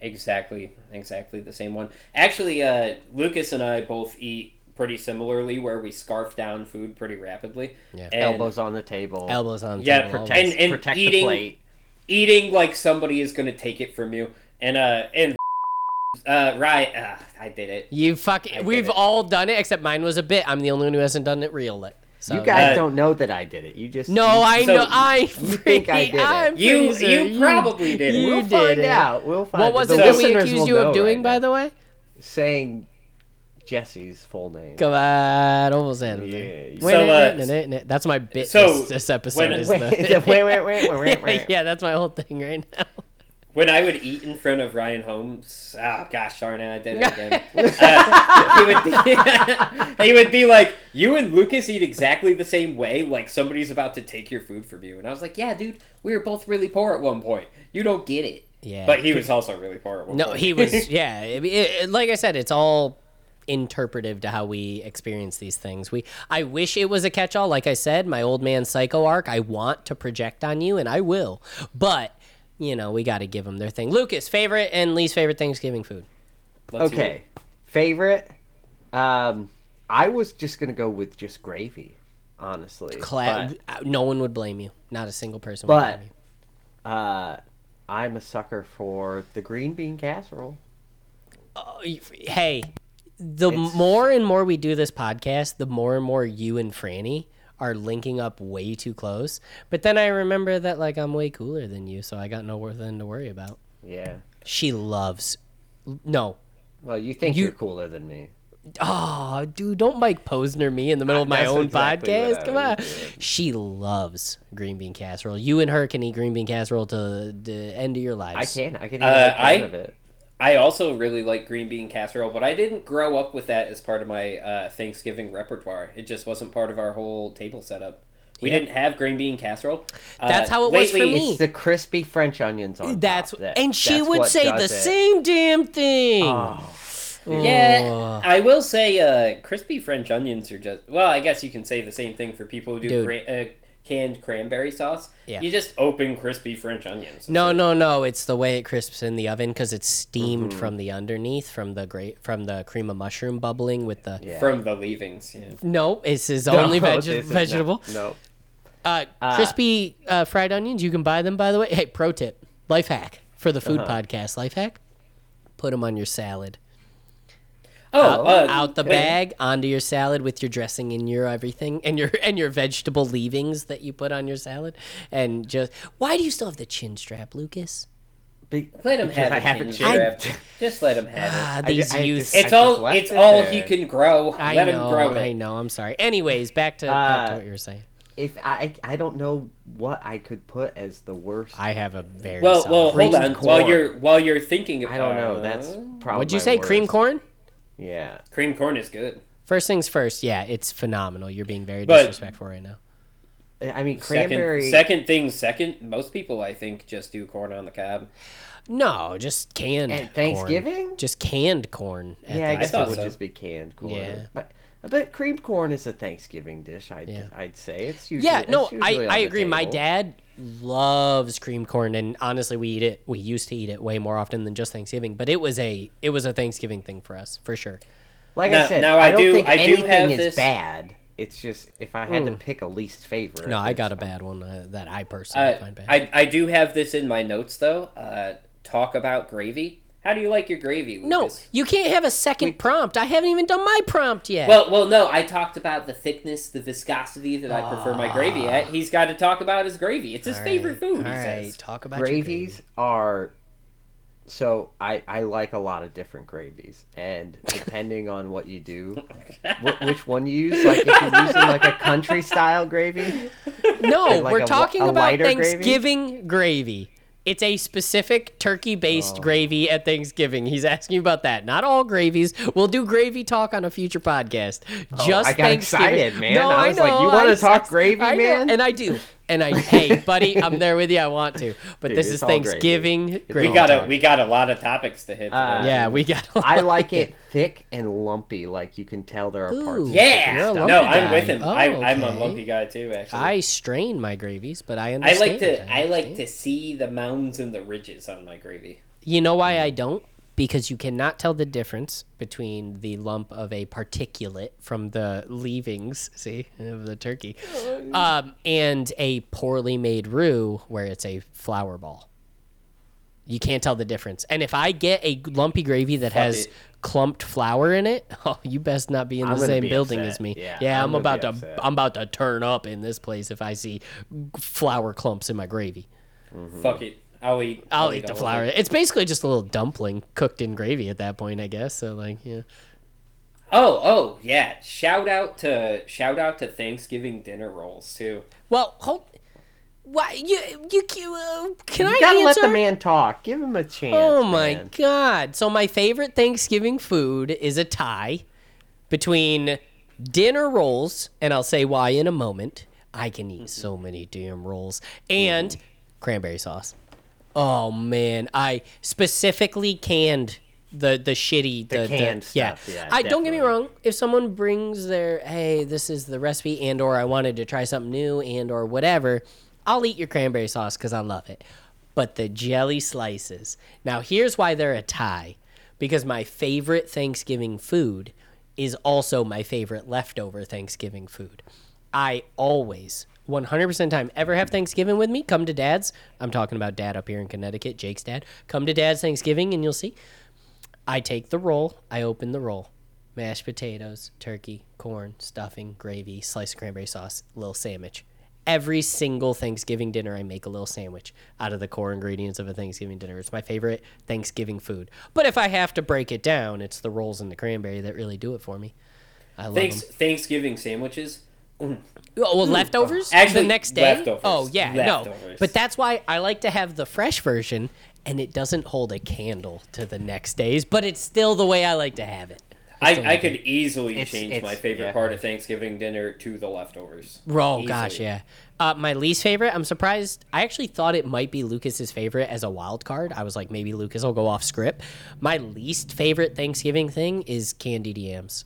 Exactly, exactly the same one. Actually, uh, Lucas and I both eat pretty similarly, where we scarf down food pretty rapidly. Yeah. And elbows on the table. Elbows on. Yeah, table, protect- and- and protect eating- the plate. eating like somebody is going to take it from you. And uh, and uh, right, uh, I did it. You I fucking. We've it. all done it except mine was a bit. I'm the only one who hasn't done it real. It. So, you guys Uh, don't know that I did it. You just No, you- I So, know. I you think I did it. I'm You you probably did it. you We'll did find it. out. We'll find out. What was it that we accused you of doing, right by the way? Saying Jesse's full name. Come on, almost had it. Yeah, So, uh, wait, wait, wait, That's my bit. so, this, this episode when- is Wait, the. wait, wait, wait, wait, wait. yeah, that's my whole thing right now. When I would eat in front of Ryan Holmes, oh gosh darn it, I did it again. uh, he, would be, he would be like, "You and Lucas eat exactly the same way, like somebody's about to take your food from you." And I was like, "Yeah, dude, we were both really poor at one point. You don't get it." Yeah. But he was also really poor at one No, point. he was. Yeah, I it, it- like I said, it's all interpretive to how we experience these things. We, I wish it was a catch-all. Like I said, my old man psycho arc. I want to project on you, and I will. But you know, we got to give them their thing. Lucas, favorite and least favorite Thanksgiving food. Let's Okay. it. Favorite? Um, I was just gonna go with just gravy, honestly. Cla- no one would blame you. Not a single person would But- blame you. Uh, I'm a sucker for the green bean casserole. hey, the It's- more and more we do this podcast, the more and more you and Franny are linking up way too close. But then I remember that like I'm way cooler than you, so I got no nothing to worry about. Yeah. She loves. No. Well, you think You- you... are cooler than me. Oh, dude, don't Mike Posner me in the middle of my own exactly podcast. Come on. doing. She loves green bean casserole. You and her can eat green bean casserole to the end of your lives. I can. I can eat Uh, a can I- of it. I also really like green bean casserole, but I didn't grow up with that as part of my uh, Thanksgiving repertoire. It just wasn't part of our whole table setup. We Yeah. didn't have green bean casserole. Uh, That's how it was for me. It's the crispy French onions on That's top. That- and she that's would say the it. same damn thing. Oh, Yeah, I will say uh, crispy French onions are just well. I guess you can say the same thing for people who do Dude. Cran- canned cranberry sauce. Yeah. You just open crispy French onions. No, no, no! It's the way it crisps in the oven because it's steamed from the underneath, from the great, from the cream of mushroom bubbling with the. yeah. From the leavings. Yeah. No, it's his only No, veg- this not- vegetable. No. Uh, Uh, crispy uh, fried onions. You can buy them, by the way. Hey, pro tip, life hack for the food Uh-huh. podcast. Life hack: put them on your salad. Oh, out, uh, out the wait. bag onto your salad with your dressing and your everything and your and your vegetable leavings that you put on your salad and just why do you still have the chin strap lucas Be- Let him have I it. haven't Chin shaved. strap. Just let him have it. ah, these ju- I youth It's all. It's it all there. he can grow. I let know, him grow it. I know. I'm sorry. Anyways, back to, back to Uh, what you were saying. If I, I don't know what I could put as the worst. I have a very Well, well, hold on. corn. While you're while you're thinking, I don't know. uh, That's probably. What'd you my say? Cream corn? Yeah. cream corn is good. First things first. Yeah, it's phenomenal. You're being very But- disrespectful right now. I mean, Second, cranberry. second thing second. Most people, I think, just do corn on the cob. No, just canned. At corn. Thanksgiving? Just canned corn. at Yeah, I guess thought it would so. just be canned corn. Yeah. But but cream corn is a Thanksgiving dish. I'd Yeah. I'd say it's usually. Yeah, no, usually I, I on the agree. My dad loves cream corn, and honestly, we eat it. We used to eat it way more often than just Thanksgiving, but it was a it was a Thanksgiving thing for us for sure. Like Now- I said, now I, I don't do- think I do anything have is this- bad. It's just if I had to pick a least favorite. No, I it's got a bad one uh, that I personally Uh, find bad. I I do have this in my notes though. Uh, talk about gravy. How do you like your gravy? no, you can't have a second prompt. I haven't even done my prompt yet. Well, well, no. I talked about the thickness, the viscosity that I prefer my gravy ah. at. He's got to talk about his gravy. It's his All favorite right, food. All he right, says. talk about your gravies are so I, I like a lot of different gravies and depending on what you do wh- which one you use like if you're using like a country style gravy No, like we're a- talking a about lighter gravy? Thanksgiving gravy. It's a specific turkey Oh. based gravy at Thanksgiving. He's asking about that. Not all gravies. We'll do gravy talk on a future podcast. Oh, Just Oh, I got Thanksgiving. excited, man. No, I I was like, you wanna I- talk gravy, I know, man? And I do. And I, hey, buddy, I'm there with you. I want to. But Dude, this is all gravy. Thanksgiving. gravy We got a we got a lot of topics to hit. Uh. Yeah, we got. a I lot. like it thick and lumpy, like you can tell there are parts. Ooh. of yeah. No, lumpy I'm with him. Oh, I, I'm a lumpy guy too. Actually, I strain my gravies, but I understand. I like to I like to see the mounds and the ridges on my gravy. You know why I don't? Because you cannot tell the difference between the lump of a particulate from the leavings, see, of the turkey, um, and a poorly made roux where it's a flour ball. You can't tell the difference. And if I get a lumpy gravy that has it. clumped flour in it, oh, you best not be in I'm the gonna same be building upset. as me. Yeah, I'm, I'm gonna about be to upset. I'm about to turn up in this place if I see flour clumps in my gravy. Fuck it. I'll eat. I'll eat the flour. it. It's basically just a little dumpling cooked in gravy at that point, I guess. So like, yeah. Oh, oh, yeah. Shout out to shout out to Thanksgiving dinner rolls too. Well, hold. Why you you can, uh, can You I gotta answer? let the man talk. Give him a chance. oh my man. god! So my favorite Thanksgiving food is a tie between dinner rolls, and I'll say why in a moment. I can eat so many damn rolls and cranberry sauce. Oh man, I specifically canned the the shitty the, canned yeah. stuff, yeah, I don't get me wrong. If someone brings their hey, this is the recipe, and or I wanted to try something new, and or whatever, I'll eat your cranberry sauce because I love it. But the jelly slices. Now here's why they're a tie, because my favorite Thanksgiving food is also my favorite leftover Thanksgiving food. I always, 100% time, ever have Thanksgiving with me, come to dad's. I'm talking about dad up here in Connecticut, Jake's dad. Come to dad's Thanksgiving and you'll see. I take the roll, I open the roll. Mashed potatoes, turkey, corn, stuffing, gravy, slice of cranberry sauce, little sandwich. Every single Thanksgiving dinner, I make a little sandwich out of the core ingredients of a Thanksgiving dinner. It's my favorite Thanksgiving food. But if I have to break it down, it's the rolls and the cranberry that really do it for me. I love Thanks, them. Thanksgiving sandwiches. Oh, well, leftovers Actually, the next day. leftovers. Oh yeah, no. But that's why I like to have the fresh version, and it doesn't hold a candle to the next days. But it's still the way I like to have it. I, I could easily It's- change it's- my favorite yeah. part of Thanksgiving dinner to the leftovers. Oh Easily. gosh, yeah. Uh, my least favorite. I'm surprised. I actually thought it might be Lucas's favorite as a wild card. I was like, maybe Lucas will go off script. My least favorite Thanksgiving thing is candied yams.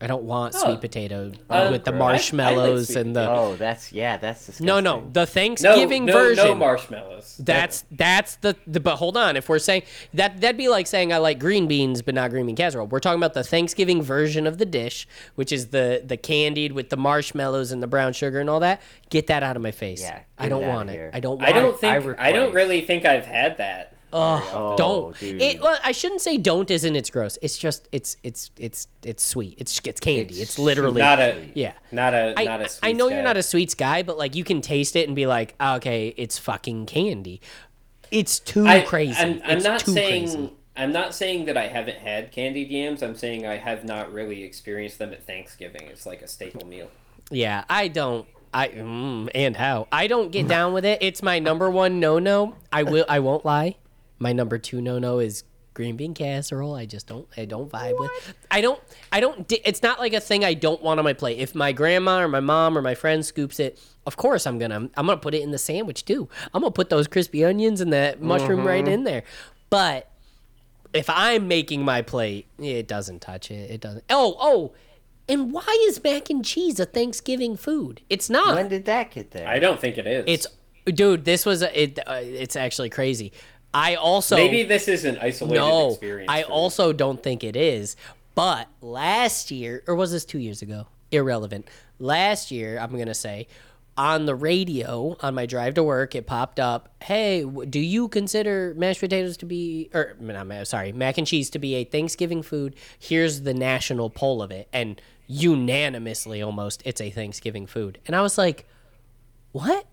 I don't want Oh. sweet potato Uh, with the I- I like marshmallows and the. Oh, that's yeah, that's disgusting. No, no, the No, Thanksgiving no, version. no marshmallows. That's that's the, the but hold on if we're saying that that'd be like saying I like green beans but not green bean casserole. We're talking about the Thanksgiving version of the dish, which is the the candied with the marshmallows and the brown sugar and all that. Get that out of my face. Yeah, I don't want it. I don't. Want I don't think I, don't really think I've had that. Oh, Oh, don't. dude. It, well, I shouldn't say don't. Isn't it's gross? It's just it's it's it's it's sweet. It's it's candy. It's, It's literally Not a yeah. not a I, not a I know you're not a sweets guy, but like you can taste it and be like, "Ah, okay, it's fucking candy. It's too I, crazy. I'm, I'm not saying crazy. I'm not saying that I haven't had candied yams. I'm saying I have not really experienced them at Thanksgiving. It's like a staple meal. Yeah, I don't. I mm, and how I don't get down with it. It's my number one no no. I will. I won't lie. My number two no no is green bean casserole. I just don't. I don't vibe with. I don't. I don't. It's not like a thing I don't want on my plate. If my grandma or my mom or my friend scoops it, of course I'm gonna. I'm gonna put it in the sandwich too. I'm gonna put those crispy onions and that mushroom right Mm-hmm. in there. But if I'm making my plate, it doesn't touch it. It doesn't. Oh, oh. And why is mac and cheese a Thanksgiving food? It's not. When did that get there? I don't think it is. It's dude. This was a, it. Uh, it's actually crazy. I also maybe this is an isolated no. experience. I for me. also don't think it is. But last year, or was this two years ago? Irrelevant. Last year, I'm gonna say. On the radio, on my drive to work, it popped up. Hey, do you consider mashed potatoes to be, or not, sorry, mac and cheese to be a Thanksgiving food? Here's the national poll of it, and unanimously, almost, it's a Thanksgiving food. And I was like, what?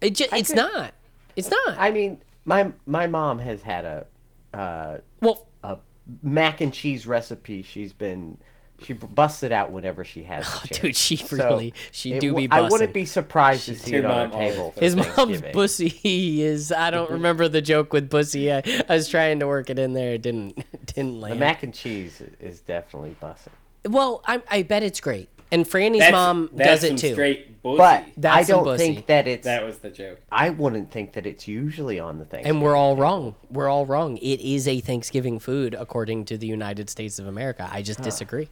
It just, it's could- not. It's not. I mean, my my mom has had a uh, well, a mac and cheese recipe she's been she b- busts it out whenever she has. the chance. Dude, she So, really, she do w- be I wouldn't be surprised to see your it on mom our always table. His mom's Thanksgiving. pussy is. I don't remember the joke with pussy. I, I was trying to work it in there. It didn't didn't land. The mac and cheese is definitely busting. well, I I bet it's great. And Franny's That's, mom that's does some it too. Straight bullshit. But That's I don't pussy. think that it's. that was the joke. I wouldn't think that it's usually on the Thanksgiving. And we're all wrong. We're all wrong. It is a Thanksgiving food according to the United States of America. I just disagree.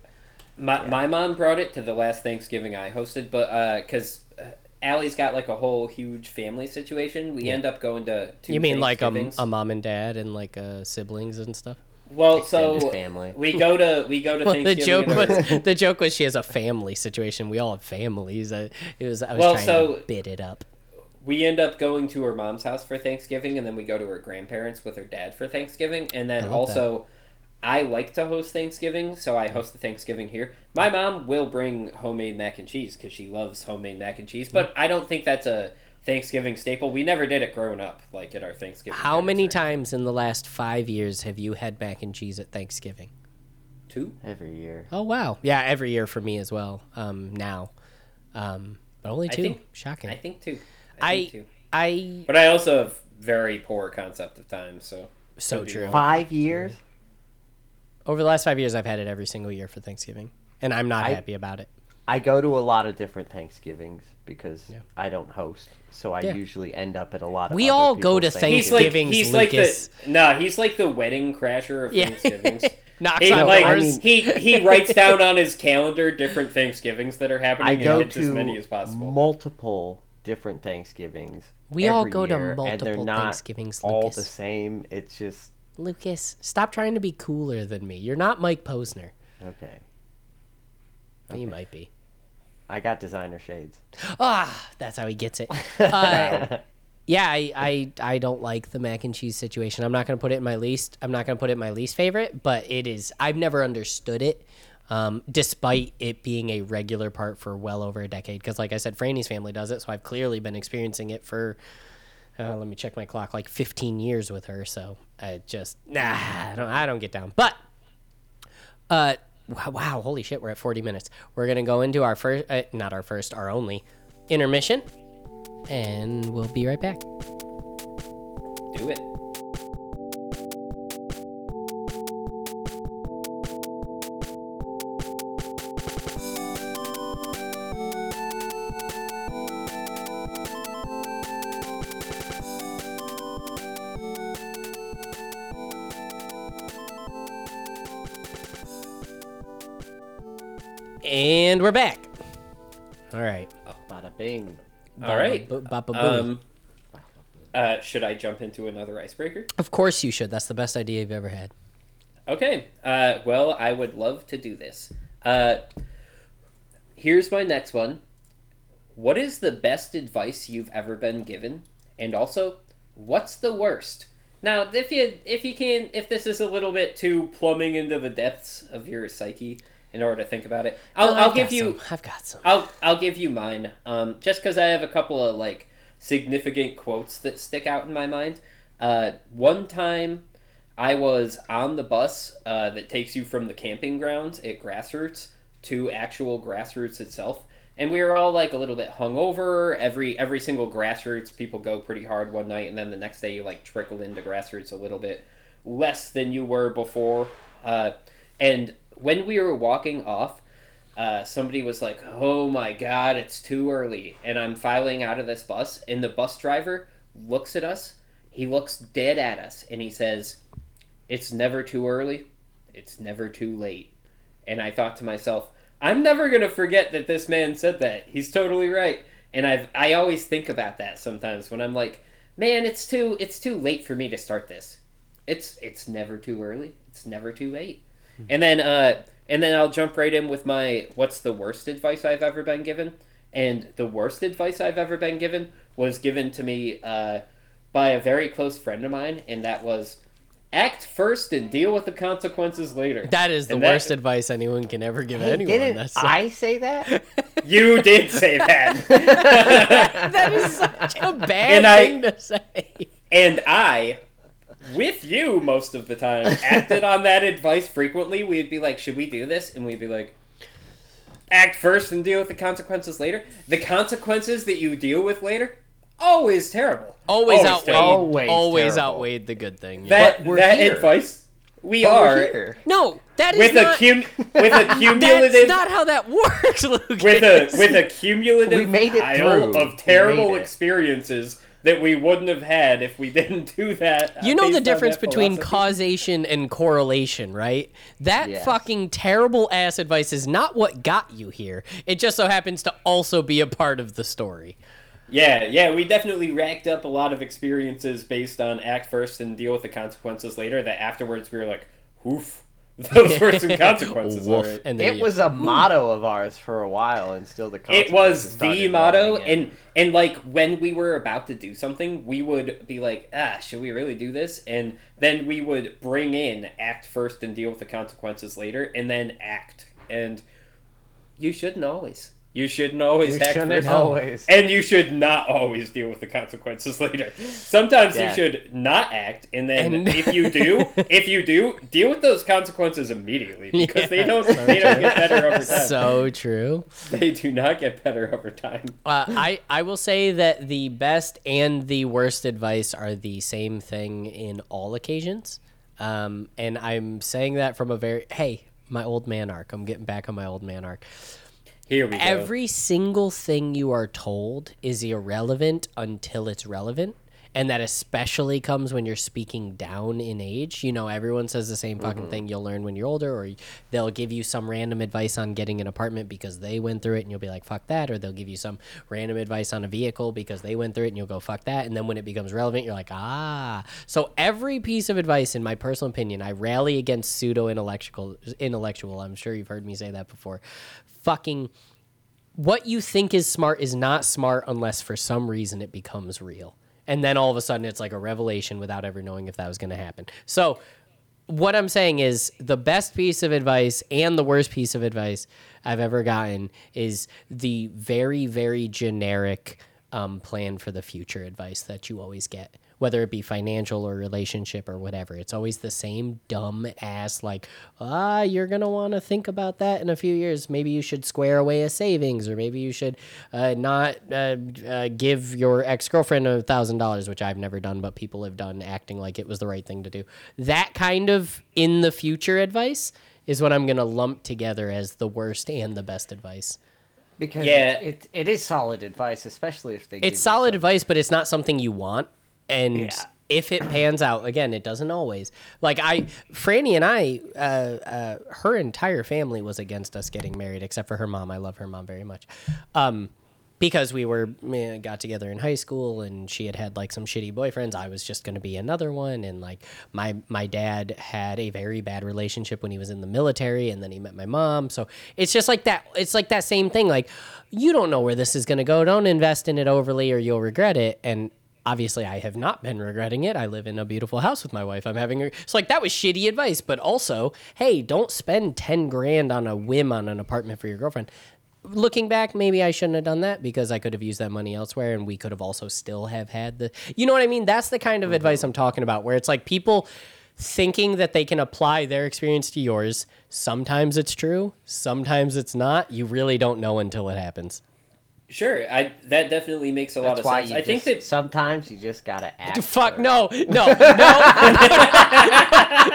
My my mom brought it to the last Thanksgiving I hosted, but because uh, Allie's got like a whole huge family situation, we end up going to. Two You mean like a, a mom and dad and like uh, siblings and stuff? Well, so family. we go to we go to Well, the Thanksgiving. joke was the joke was she has a family situation. We all have families. Uh, it was I was Well, trying so- to bid it up. we end up going to her mom's house for Thanksgiving, and then we go to her grandparents with her dad for Thanksgiving, and then I love also. I like to host Thanksgiving, so I host the Thanksgiving here. My mom will bring homemade mac and cheese because she loves homemade mac and cheese, but I don't think that's a Thanksgiving staple. We never did it growing up, like at our Thanksgiving. How many times in the last five years have you had mac and cheese at Thanksgiving? Two. every year. Oh wow, yeah, every year for me as well. Um, now, um, but only I two. think- Shocking. I think two. I think two. I But I also have very poor concept of time, so so true. Five years. Over the last five years, I've had it every single year for Thanksgiving, and I'm not I- happy about it. I go to a lot of different Thanksgivings because Yeah. I don't host, so I Yeah. usually end up at a lot of. We other all go people's to he's like Thanksgivings, he's like Lucas. the no, he's like the wedding crasher of Yeah. Thanksgivings. Knocks He, on like, doors. he he writes down on his calendar different Thanksgivings that are happening I go and hits as many as possible. multiple different Thanksgivings. We all every go to year, and they're multiple not Thanksgivings, All Lucas. the same. It's just Lucas, stop trying to be cooler than me. You're not Mike Posner. okay. You might be. I got designer shades. Ah, that's how he gets it. Uh, yeah, I, I I don't like the mac and cheese situation. I'm not gonna put it in my least. I'm not gonna put it in my least favorite, but it is. I've never understood it, um, despite it being a regular part for well over a decade. Because, like I said, Franny's family does it, so I've clearly been experiencing it for. Uh, let me check my clock. Like 15 years with her, so I just nah. I don't. I don't get down. But uh, wow, holy shit, we're at 40 minutes. We're gonna go into our first, uh, not our first, our only intermission, and we'll be right back. Do it. Um, uh, should I jump into another icebreaker? of course you should. That's the best idea you've ever had. Okay. Uh, well, I would love to do this. Uh, here's my next one. What is the best advice you've ever been given? And also, what's the worst? Now, if you if you can, if this is a little bit too plumbing into the depths of your psyche in order to think about it, I'll, Oh, I'll give you some. I've got some. I'll I'll give you mine. Um, just because I have a couple of like significant quotes that stick out in my mind. Uh, one time, I was on the bus uh, that takes you from the camping grounds at Grassroots to actual Grassroots itself, and we were all like a little bit hungover. Every every single Grassroots, people go pretty hard one night, and then the next day you like trickle into Grassroots a little bit less than you were before. Uh, and when we were walking off, uh, somebody was like, "Oh my god, it's too early," and I'm filing out of this bus, and the bus driver looks at us. He looks dead at us, and he says, "It's never too early. It's never too late." And I thought to myself, "I'm never gonna forget that this man said that. He's totally right." And I I always think about that sometimes when I'm like, "Man, it's too it's too late for me to start this." It's it's never too early. It's never too late. And then uh and then I'll jump right in with my what's the worst advice I've ever been given? And the worst advice I've ever been given was given to me uh, by a very close friend of mine, and that was act first and deal with the consequences later. That is the And that- worst advice anyone can ever give Hey, anyone. didn't That's I say that? You did say that. that is such a bad And I- thing to say. and I, with you most of the time, acted on that advice frequently. We'd be like, should we do this? And we'd be like, act first and deal with the consequences later. The consequences that you deal with later, always terrible. Always, outweighed. terrible. Always, Always terrible. outweighed the good thing. yeah. That But we're that here. advice we But are we're here. no, that is with a cum with a that's cumulative not how that works, Lucas. with a with a cumulative We made it pile through. of terrible made it. experiences that we wouldn't have had if we didn't do that. uh, You know the difference between philosophy. causation and correlation, right? That Yes. fucking terrible ass advice is not what got you here. It just so happens to also be a part of the story. Yeah, yeah, we definitely racked up a lot of experiences based on act first and deal with the consequences later. That afterwards we were like, "Oof, those were some consequences." Woof. alright. And there It was a motto of ours for a while, and still the It was the motto, and and like when we were about to do something, we would be like, "Ah, should we really do this?" And then we would bring in act first and deal with the consequences later, and then act. And you shouldn't always. You shouldn't always You act shouldn't always. and you should not always deal with the consequences later. Sometimes Yeah. you should not act, and then And- if you do, if you do, deal with those consequences immediately because they don't they don't get better over time. so true. They do not get better over time. Uh, I I will say that the best and the worst advice are the same thing in all occasions, um, and I'm saying that from a very hey my old man arc. I'm getting back on my old man arc. Here we go. Every single thing you are told is irrelevant until it's relevant. And that especially comes when you're speaking down in age. You know, everyone says the same fucking thing you'll learn when you're older, or they'll give you some random advice on getting an apartment because they went through it and you'll be like, fuck that. Or they'll give you some random advice on a vehicle because they went through it and you'll go, fuck that. And then when it becomes relevant, you're like, ah. So every piece of advice, in my personal opinion, I rally against pseudo intellectual. Intellectual. I'm sure you've heard me say that before. Fucking what you think is smart is not smart unless for some reason it becomes real. And then all of a sudden it's like a revelation without ever knowing if that was going to happen. So, what I'm saying is the best piece of advice and the worst piece of advice I've ever gotten is the very, very generic um, plan for the future advice that you always get, whether it be financial or relationship or whatever. It's always the same dumb ass, like, ah, you're going to want to think about that in a few years. Maybe you should square away a savings, or maybe you should uh, not uh, uh, give your ex girlfriend a thousand dollars, which I've never done, but people have done, acting like it was the right thing to do. That kind of in the future advice is what I'm going to lump together as the worst and the best advice. because Yeah. it, it is solid advice, especially if they. It's you solid advice, but it's not something you want. And Yeah. if it pans out, again, it doesn't always. Like I, Franny and I, uh, uh, her entire family was against us getting married, except for her mom. I love her mom very much. Um, because we were eh, got together in high school and she had had like some shitty boyfriends i was just going to be another one and like my my dad had a very bad relationship when he was in the military and then he met my mom so it's just like that it's like that same thing like you don't know where this is going to go don't invest in it overly or you'll regret it and obviously i have not been regretting it. I live in a beautiful house with my wife. I'm having a, it's like that was shitty advice but also hey don't spend 10 grand on a whim on an apartment for your girlfriend. Looking back maybe i shouldn't have done that because i could have used that money elsewhere and we could have also still have had the you know what i mean? That's the kind of mm-hmm. advice i'm talking about where it's like people thinking that they can apply their experience to yours sometimes it's true sometimes it's not. You really don't know until it happens Sure, I that definitely makes a lot of why sense. you I think that sometimes you just gotta act. fuck first. no no no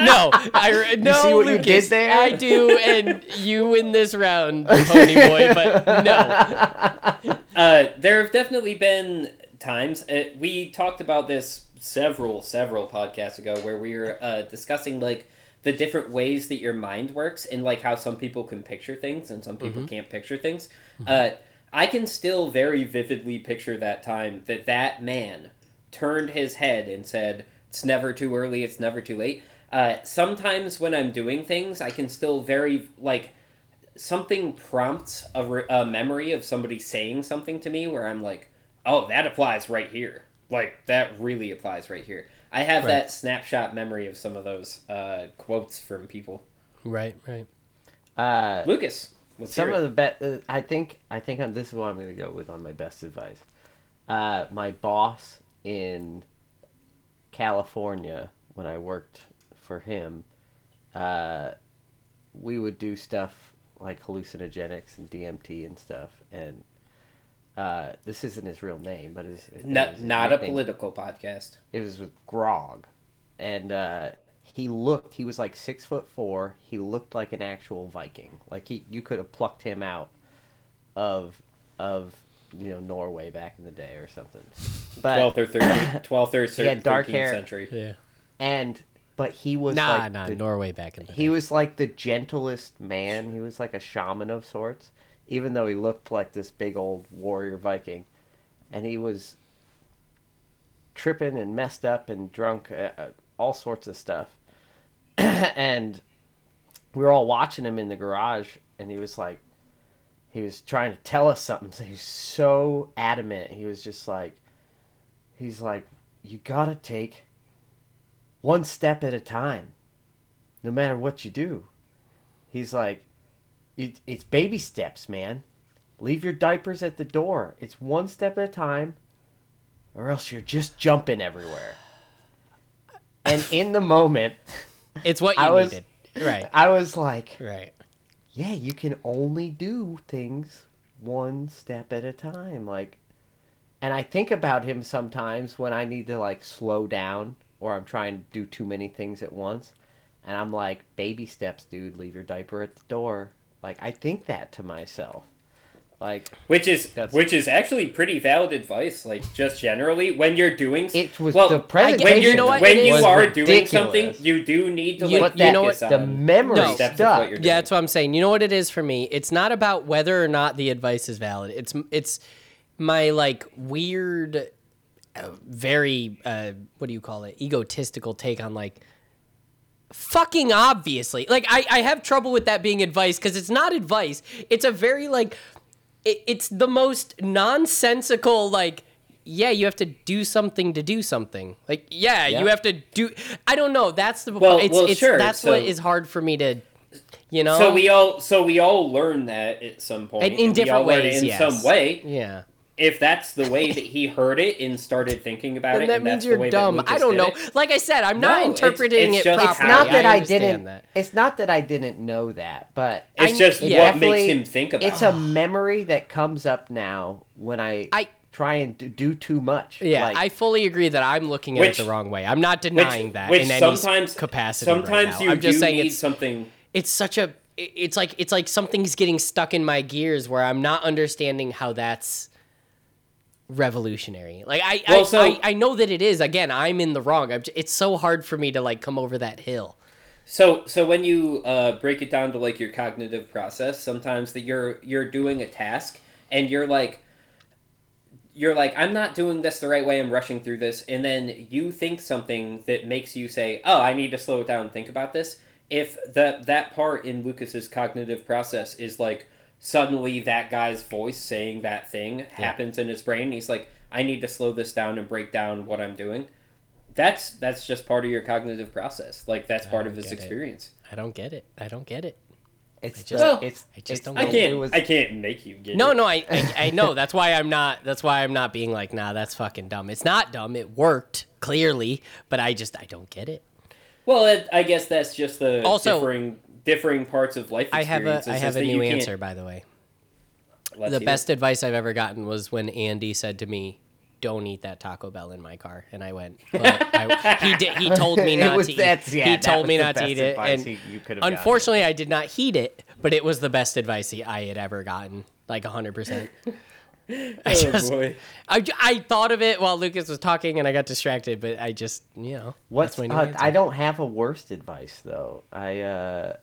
no I no see what you Lucas, did there? I do and you win this round pony boy but no uh, there have definitely been times uh, we talked about this several several podcasts ago where we were uh, discussing like the different ways that your mind works and like how some people can picture things and some people can't picture things. Uh, I can still very vividly picture that time that that man turned his head and said, "It's never too early. It's never too late." Uh, sometimes when I'm doing things, I can still very like something prompts a, re- a memory of somebody saying something to me where I'm like, "Oh, that applies right here." Like that really applies right here. I have Right. that snapshot memory of some of those uh, quotes from people. right right Uh, Lucas, let's some of the best. Uh, I think. I think on this is what I'm gonna go with on my best advice. Uh, my boss in California when I worked for him, uh, we would do stuff like hallucinogenics and DMT and stuff. And uh, this isn't his real name, but his, it Not, not a political podcast. It was with Grog, and uh, he looked. He was like six foot four. He looked like an actual Viking. Like he, you could have plucked him out of of you know Norway back in the day or something. But 12th or 13th, 12th or 13th, had dark hair. century. Yeah. and but he was Nah, like nah, the- Norway back in the he day. was like the gentlest man. He was like a shaman of sorts, even though he looked like this big old warrior Viking, and he was tripping and messed up and drunk, uh, uh, all sorts of stuff. and we were all watching him in the garage, and he was like, he was trying to tell us something. So he's so adamant. He was just like, he's like, you gotta take one step at a time no matter what you do. He's like, it, it's baby steps, man. Leave your diapers at the door. It's one step at a time, or else you're just jumping everywhere. And in the moment, It's what you I was- needed. Right. I was like, Right. yeah, you can only do things one step at a time. Like, and I think about him sometimes when I need to like slow down or I'm trying to do too many things at once. And I'm like, baby steps, dude, leave your diaper at the door. Like, I think that to myself. Like, Which is That's- which is actually pretty valid advice. Like just generally, when you're doing it was well, the get- presentation. you know when you are ridiculous. doing something, you do need to You- like but that, know what? the memory No. steps stuff. what doing. Yeah, that's what I'm saying. You know what it is for me? It's not about whether or not the advice is valid. It's it's my like weird, uh, very uh, what do you call it? Egotistical take on like fucking obviously. Like I I have trouble with that being advice because it's not advice. It's a very like it, it's the most nonsensical like. Yeah, you have to do something to do something. Like, yeah, Yeah. you have to do. I don't know. That's the. Well- it's, well, it's, sure, That's so- what is hard for me to, you know. So we all so we all learn that at some point. And in different ways, in yes. some way. Yeah. If that's the way that he heard it and started thinking about Then it, that and means that's the you're way dumb. That I don't know. it, Like I said, I'm not No, it's- interpreting it's it properly. how- Not that I, understand didn't. that. It's not that I didn't know that, but It's I- just yeah. what makes him think about. It. It's it. a memory that comes up now when I, I- try and do, do too much. Yeah, Like, I fully agree that I'm looking at Which- it the wrong way. I'm not denying that which in any sometimes capacity. Sometimes now. you I'm just do saying need it's something. it's such a it's like it's like something's getting stuck in my gears where I'm not understanding how that's revolutionary. Like I Well, I, so- I I know that it is. Again, I'm in the wrong. It's so hard for me to like come over that hill. So so when you uh, break it down to like your cognitive process, sometimes that you're you're doing a task and you're like you're like I'm not doing this the right way. I'm rushing through this, and then you think something that makes you say, "Oh, I need to slow it down and think about this." If that that part in Lucas's cognitive process is like suddenly that guy's voice saying that thing happens in his brain, and he's like, "I need to slow this down and break down what I'm doing." That's that's just part of your cognitive process. Like that's part of his get it. experience. I don't get it. I don't get it. it's just- Well, it's, I just it's don't I can't. it was- I can't make you get No, it. no, I, I I know. That's why I'm not. That's why I'm not being like, nah, that's fucking dumb. It's not dumb. It worked clearly, but I just I don't get it. Well, it, I guess that's just the Also- differing differing parts of life. I have a experiences I is have a new you can't- answer, by the way. Let's the best it. advice I've ever gotten was when Andy said to me, "Don't eat that Taco Bell in my car," and I went. Well, I, he did. He told me not was- to eat. that's- yeah, he told me not to eat it, and he- you could have gotten. unfortunately, I did not heed it. But it was the best advice he, I had ever gotten, like hundred percent. I Oh, just, boy. I, I thought of it while Lucas was talking, and I got distracted. But I just, you know, What's my new uh. I don't have a worst advice though. I uh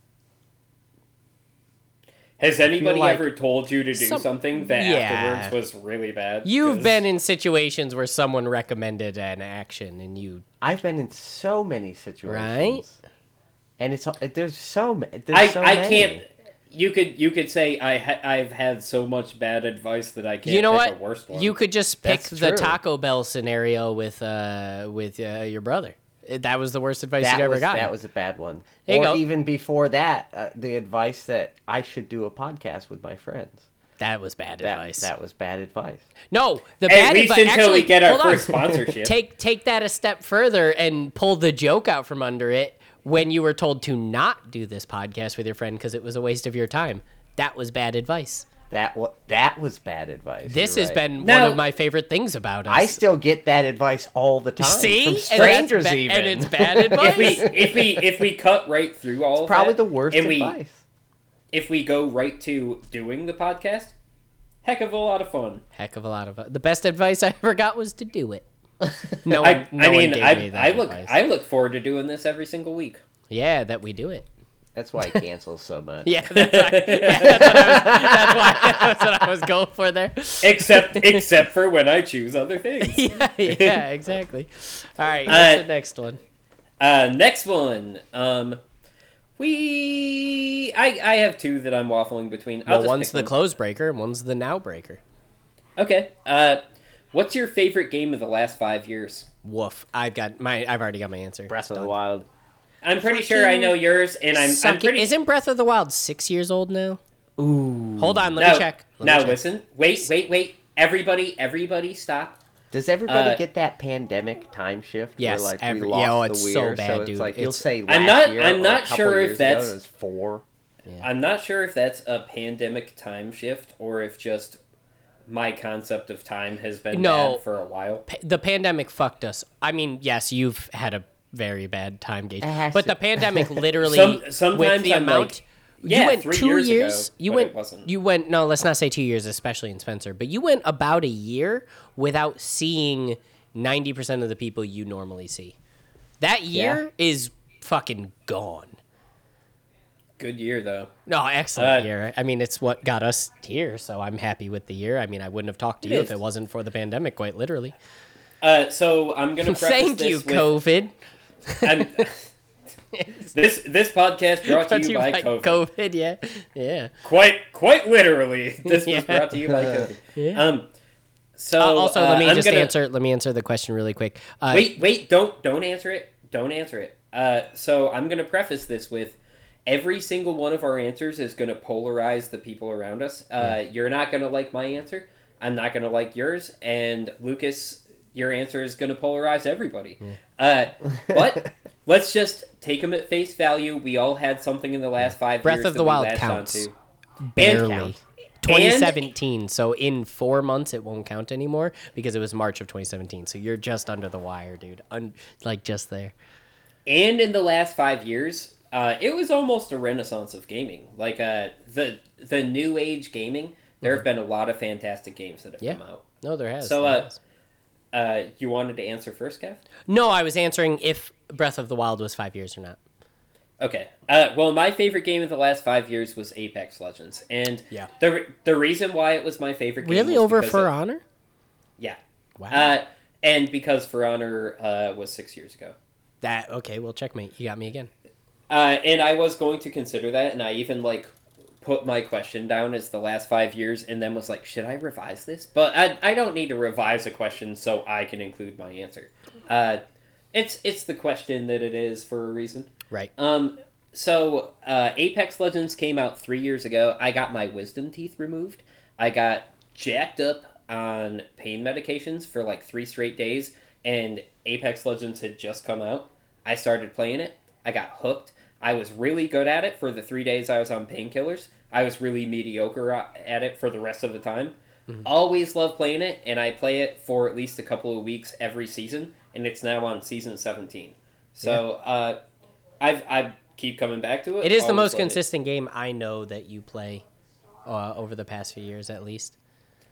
Has anybody like ever told you to do Some- something that Yeah. afterwards was really bad? You've 'Cause- been in situations where someone recommended an action, and you I've been in so many situations. Right. And it's there's so many. There's I so I many. can't. You could you could say I ha- I've had so much bad advice that I can't. you know pick what? A worst one. You could just pick That's the true. Taco Bell scenario with uh with uh, your brother. That was the worst advice That you'd ever got. that was a bad one. There you or go. even before that, uh, the advice that I should do a podcast with my friends. that was bad That advice. that was bad advice. no, the At bad least advice. until actually, we get our hold on. first sponsorship. Take take that a step further and pull the joke out from under it when you were told to not do this podcast with your friend because it was a waste of your time. That was bad advice. That what that was bad advice. This You're has right. been No. one of my favorite things about us. I still get that advice all the time. see from And that's strangers ba- even. and it's bad advice. if we if we if we cut right through all of probably that, the worst and we advice. if we go right to doing the podcast, heck of a lot of fun. Heck of a lot of the best advice I ever got was to do it. No, one, I, no I one mean, gave I, me that I look advice. I look forward to doing this every single week. yeah, that we do it. That's why he cancels so much. Yeah, that's, why, yeah, that's, what I was, that's why that's what I was going for there. Except except for when I choose other things. Yeah, yeah, exactly. All right, what's Uh, the next one? Uh, next one. Um, we I I have two that I'm waffling between. I'll Well, one's the one. close breaker and one's the now breaker. Okay. Uh, what's your favorite game of the last five years? Woof. I've got my. I've already got my answer. Breath of the Wild. I'm pretty sure I know yours, and I'm, I'm pretty. Isn't Breath of the Wild six years old now? Ooh. Hold on, let now, me check. Let me now check. listen. Wait, wait, wait. Everybody, everybody, stop. Does everybody Uh, get that pandemic time shift? Yes, where, like every- we lost yeah, oh, the it's so year, bad, it's dude. like you'll It's- say last I'm not- year I'm not sure if years ago, that's- it was four. I'm not sure if that's a pandemic time shift or if just my concept of time has been No. bad for a while. Pa- the pandemic fucked us. I mean, yes, you've had a very bad time gauge, but to- the pandemic literally Some- with the I'm amount. like, yeah, you went three two years years. ago, you but went. it wasn't. You went. No, let's not say two years, especially in Spencer. But you went about a year without seeing ninety percent of the people you normally see. That year is fucking gone. Good year though. No, excellent Uh, year. I mean, it's what got us here, so I'm happy with the year. I mean, I wouldn't have talked to you is. if it wasn't for the pandemic, quite literally. Uh, so I'm gonna preface Thank this you, with, COVID. This this podcast brought to you, by, by COVID. COVID, yeah, yeah. Quite quite literally, this Yeah. was brought to you by COVID. Yeah. Um, so Uh, also, uh, let me I'm just gonna, answer. Let me answer the question really quick. Uh, Wait, wait, don't don't answer it. Don't answer it. Uh, so I'm gonna preface this with every single one of our answers is gonna polarize the people around us. Uh, You're not gonna like my answer. I'm not gonna like yours, and Lucas, your answer is gonna polarize everybody. Uh, but let's just take them at face value. We all had something in the last five Breath years of the Wild counts. barely. count. 2017. so in four months, it won't count anymore because it was March of 2017. So you're just under the wire, dude. Un- like just there. and in the last five years, uh, it was almost a renaissance of gaming. Like uh, the the new age gaming, there have been a lot of fantastic games that have Yeah. come out. No, there has. So, there uh, has. Uh, you wanted to answer first, Kev? no, I was answering if Breath of the Wild was five years or not. Okay. Uh, well, my favorite game of the last five years was Apex Legends, and Yeah. the re- the reason why it was my favorite game Really, over For of- Honor? yeah, Wow. uh, and because For Honor uh, was six years ago. that okay? Well, checkmate. You got me again. Uh, and I was going to consider that, and I even like put my question down as the last five years, and then was like, should I revise this? But I, I don't need to revise a question so I can include my answer. Uh, it's it's the question that it is for a reason. Right. Um, so uh, Apex Legends came out three years ago. I got my wisdom teeth removed. I got jacked up on pain medications for like three straight days, and Apex Legends had just come out. I started playing it. I got hooked. I was really good at it for the three days I was on painkillers. I was really mediocre at it for the rest of the time. Always love playing it, and I play it for at least a couple of weeks every season, and it's now on season 17. So uh, I've I keep coming back to it. It is the most loved it. consistent game I know that you play uh, over the past few years, at least.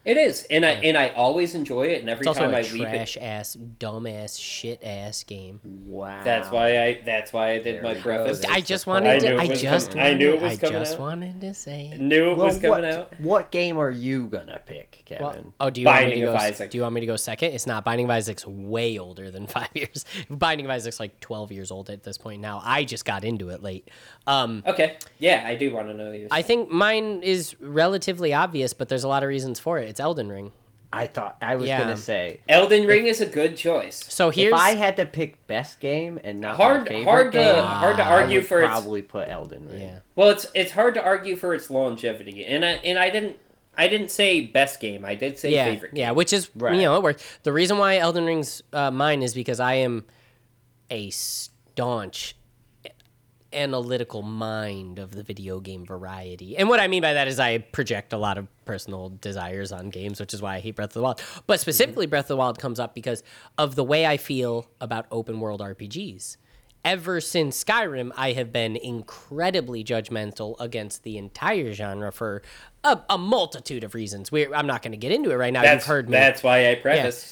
It is, and I and I always enjoy it. And every It's also time a I leave it, ass, dumb ass, shit ass game. Wow. that's why I that's why I did There my we preface. I just wanted I to. knew I just. coming- I knew it wanted- was I just out. wanted to say. Knew it Well, was coming what, out. what game are you gonna pick, Kevin? Well, oh, do you want me to go? Isaac. Do you want me to go second? It's not. Binding of Isaac's way older than five years. Binding of Isaac's like twelve years old at this point now. I just got into it late. Um, Okay, yeah, I do want to know yours. I think mine is relatively obvious, but there's a lot of reasons for it. It's Elden Ring. I thought I was Yeah. gonna say Elden Ring is a good choice. So here's if I had to pick best game and not Hard- my favorite hard to- game, hard to I argue would for its- probably put Elden Ring. yeah. Well, it's it's hard to argue for its longevity, and I and I didn't I didn't say best game. I did say yeah, favorite. yeah, game. which is Right. you know it works. The reason why Elden Ring's uh, mine is because I am a staunch analytical mind of the video game variety. And what I mean by that is I project a lot of personal desires on games, which is why I hate Breath of the Wild. But mm-hmm. specifically, Breath of the Wild comes up because of the way I feel about open world RPGs. Ever since Skyrim, I have been incredibly judgmental against the entire genre for a, a multitude of reasons. We're, I'm not going to get into it right now. That's You've heard me. That's why I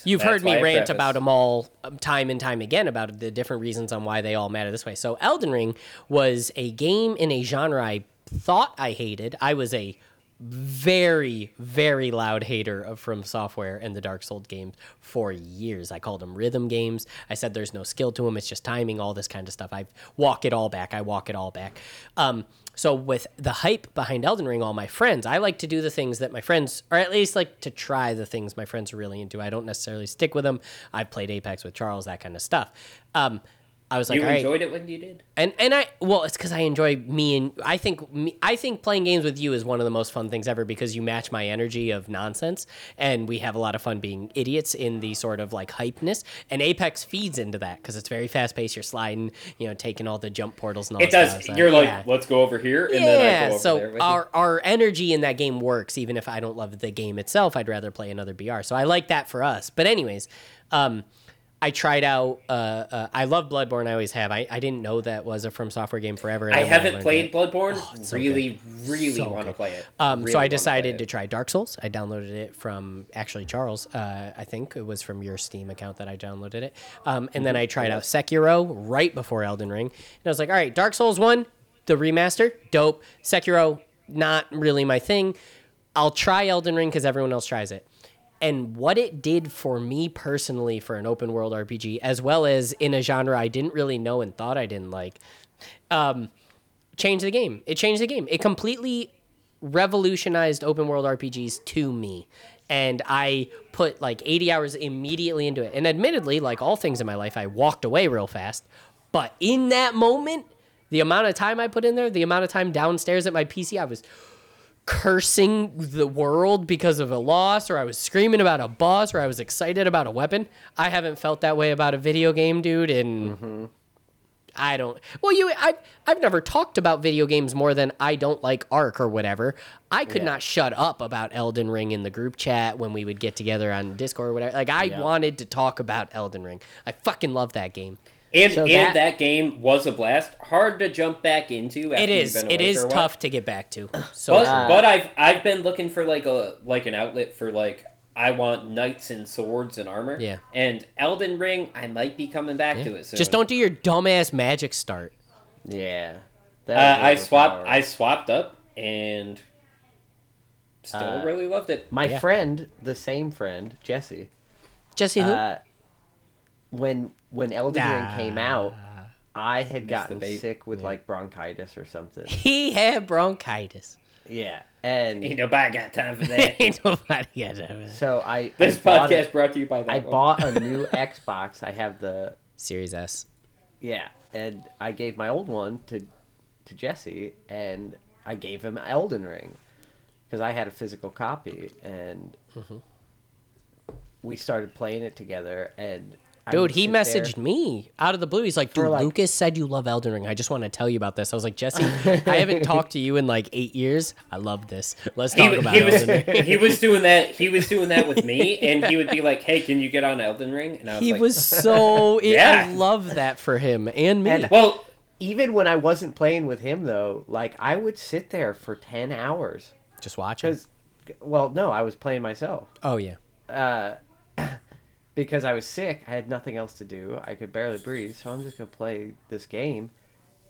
Yeah, you've That's heard me I rant preface. about them all um, time and time again about the different reasons on why they all matter this way. So Elden Ring was a game in a genre I thought I hated. I was a very, very loud hater of From Software and the Dark Souls games for years. I called them rhythm games. I said there's no skill to them. It's just timing, all this kind of stuff. I walk it all back. I walk it all back. Um, so with the hype behind Elden Ring, all my friends, I like to do the things that my friends, or at least like to try the things my friends are really into. I don't necessarily stick with them. I've played Apex with Charles, that kind of stuff. Um, I was like, You all right, enjoyed it when you did. and and I well, it's because I enjoy me and I think me, I think playing games with you is one of the most fun things ever because you match my energy of nonsense and we have a lot of fun being idiots in the sort of like hypeness. And Apex feeds into that because it's very fast paced. You're sliding, you know, taking all the jump portals and all It that does. stuff. You're like, Yeah. let's go over here, and then I Yeah, go over so there. with you. our our energy in that game works, even if I don't love the game itself. I'd rather play another BR. So I like that for us. But anyways, um, I tried out. Uh, uh, I love Bloodborne. I always have. I, I didn't know that was a From Software game forever. I then haven't played Bloodborne. so really, really So want to play it. Um, Really so I decided to try Dark Souls. I downloaded it from actually Charles. Uh, I think it was from your Steam account that I downloaded it. Um, and then I tried out Sekiro right before Elden Ring. And I was like, all right, Dark Souls 1, the remaster, dope. Sekiro, not really my thing. I'll try Elden Ring because everyone else tries it. And what it did for me personally for an open world RPG, as well as in a genre I didn't really know and thought I didn't like, um, changed the game. It changed the game. It completely revolutionized open world RPGs to me. And I put like 80 hours immediately into it. And admittedly, like all things in my life, I walked away real fast. But in that moment, the amount of time I put in there, the amount of time downstairs at my PC, I was cursing the world because of a loss, or I was screaming about a boss, or I was excited about a weapon. I haven't felt that way about a video game, dude, and mm-hmm. I don't. Well, you, I, I've never talked about video games more than I don't like Ark or whatever. I could not shut up about Elden Ring in the group chat when we would get together on Discord or whatever. Like I wanted to talk about Elden Ring. I fucking love that game. And, So and that- that... game was a blast. Hard to jump back into. After It is. You've been It away is for a while. tough to get back to. So But, Uh, but I've I've been looking for like a like an outlet for like I want knights and swords and armor. Yeah. And Elden Ring, I might be coming back to it soon. just don't do your dumbass magic start. Yeah. Uh, I was swapped. overpowered. I swapped up and still Uh, really loved it. My Yeah. friend, the same friend, Jesse, Jesse, who? uh, when when Elden Ring came out, I had the gotten bait. sick with like bronchitis or something. he had bronchitis. Yeah, and Ain't nobody got time for that. Ain't nobody got that. so I this I podcast a- brought to you by that. I one. bought a new Xbox. I have the Series S. yeah, and I gave my old one to to Jesse, and I gave him Elden Ring because I had a physical copy, and Mm-hmm. we started playing it together. And I Dude, he sit there- messaged me out of the blue. He's like, dude, like- Lucas said you love Elden Ring. I just want to tell you about this. I was like, Jesse, I haven't talked to you in like eight years. I love this. Let's talk w- about he was Ring. he was doing that he was doing that with me and he would be like hey can you get on Elden Ring and I was He like He was so. yeah. I love that for him and me. And- well even when I wasn't playing with him though, like I would sit there for ten hours just watch it. well, no, I was playing myself. Oh yeah. Uh, because I was sick, I had nothing else to do. I could barely breathe, so I'm just gonna play this game.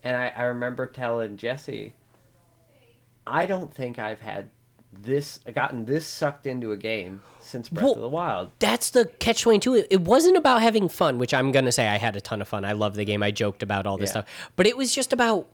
And I, I remember telling Jesse, I don't think I've had this gotten this sucked into a game since Breath Well, of the Wild. that's the catch 22 it, it wasn't about having fun which i'm gonna say i had a ton of fun i love the game i joked about all this Yeah. stuff but it was just about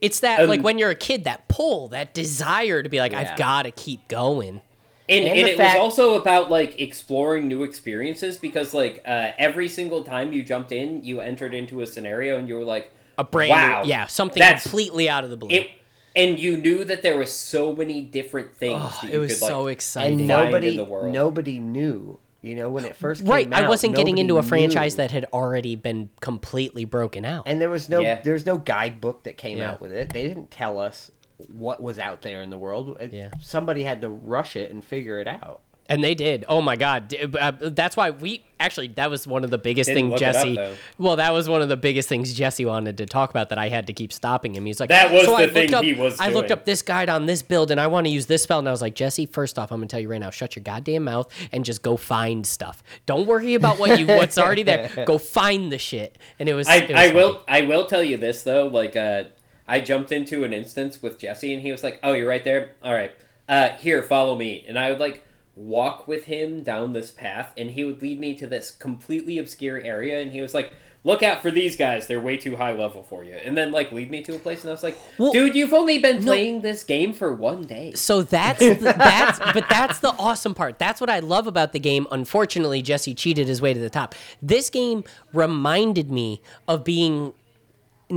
it's that Um, like when you're a kid that pull that desire to be like Yeah. i've gotta keep going and, And and it fact- was also about like exploring new experiences because like uh, every single time you jumped in you entered into a scenario and you were like a brand wow new yeah something that's- completely out of the blue it and you knew that there was so many different things Oh, that it you was could, like, so And exciting find in nobody the world. nobody knew You know, when it first came Right, I wasn't getting into a nobody franchise knew. that had already been completely broken out. and there was no Yeah. there's no guidebook that came Yeah. out with it. They didn't tell us what was out there in the world. Yeah. Somebody had to rush it and figure it out. And they did. Oh my God! Uh, That's why we actually that was one of the biggest Didn't things look it up, Jesse. well, that was one of the biggest things Jesse wanted to talk about that I had to keep stopping him. He's like, That was so the I looked thing up, he was I looked up this guide on this build, and I want to use this spell, and I was like, Jesse, first off, I'm gonna tell you right now, shut your goddamn mouth and just go find stuff. Don't worry about what you what's already there. Go find the shit. And it was. I, it was I will. I will tell you this though, like uh I jumped into an instance with Jesse and he was like, Oh, you're right there? Alright. Uh here, follow me. And I would like walk with him down this path and he would lead me to this completely obscure area and he was like, Look out for these guys, they're way too high level for you. And then like lead me to a place and I was like, Well, Dude, you've only been no. playing this game for one day. So that's the, that's but that's the awesome part. That's what I love about the game. Unfortunately, Jesse cheated his way to the top. This game reminded me of being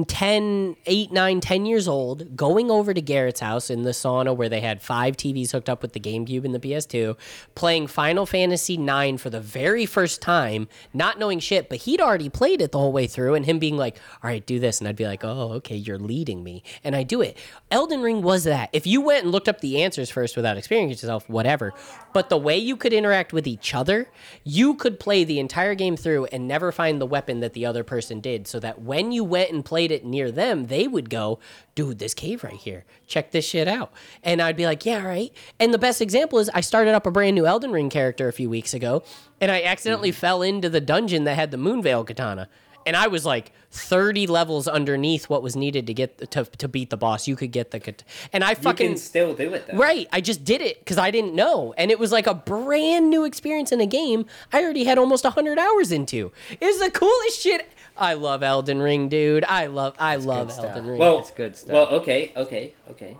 10, 8, 9, 10 years old, going over to Garrett's house in the sauna where they had five TVs hooked up with the GameCube and the PS2, playing Final Fantasy IX for the very first time, not knowing shit, but he'd already played it the whole way through, and him being like, all right, do this. And I'd be like, oh, okay, you're leading me. And I do it. Elden Ring was that. If you went and looked up the answers first without experiencing yourself, whatever. But the way you could interact with each other, you could play the entire game through and never find the weapon that the other person did. So that when you went and played it near them, they would go, dude, this cave right here. Check this shit out. And I'd be like, yeah, all right. And the best example is I started up a brand new Elden Ring character a few weeks ago, and I accidentally mm-hmm. fell into the dungeon that had the Moonveil katana. And I was like 30 levels underneath what was needed to get to, to beat the boss. You could get the kat- and I fucking still do it though. Right. I just did it because I didn't know. And it was like a brand new experience in a game I already had almost 100 hours into. It was the coolest shit. I love Elden Ring, dude. I love I love stuff. Elden Ring. Well, It's good stuff. Well, okay, okay, okay.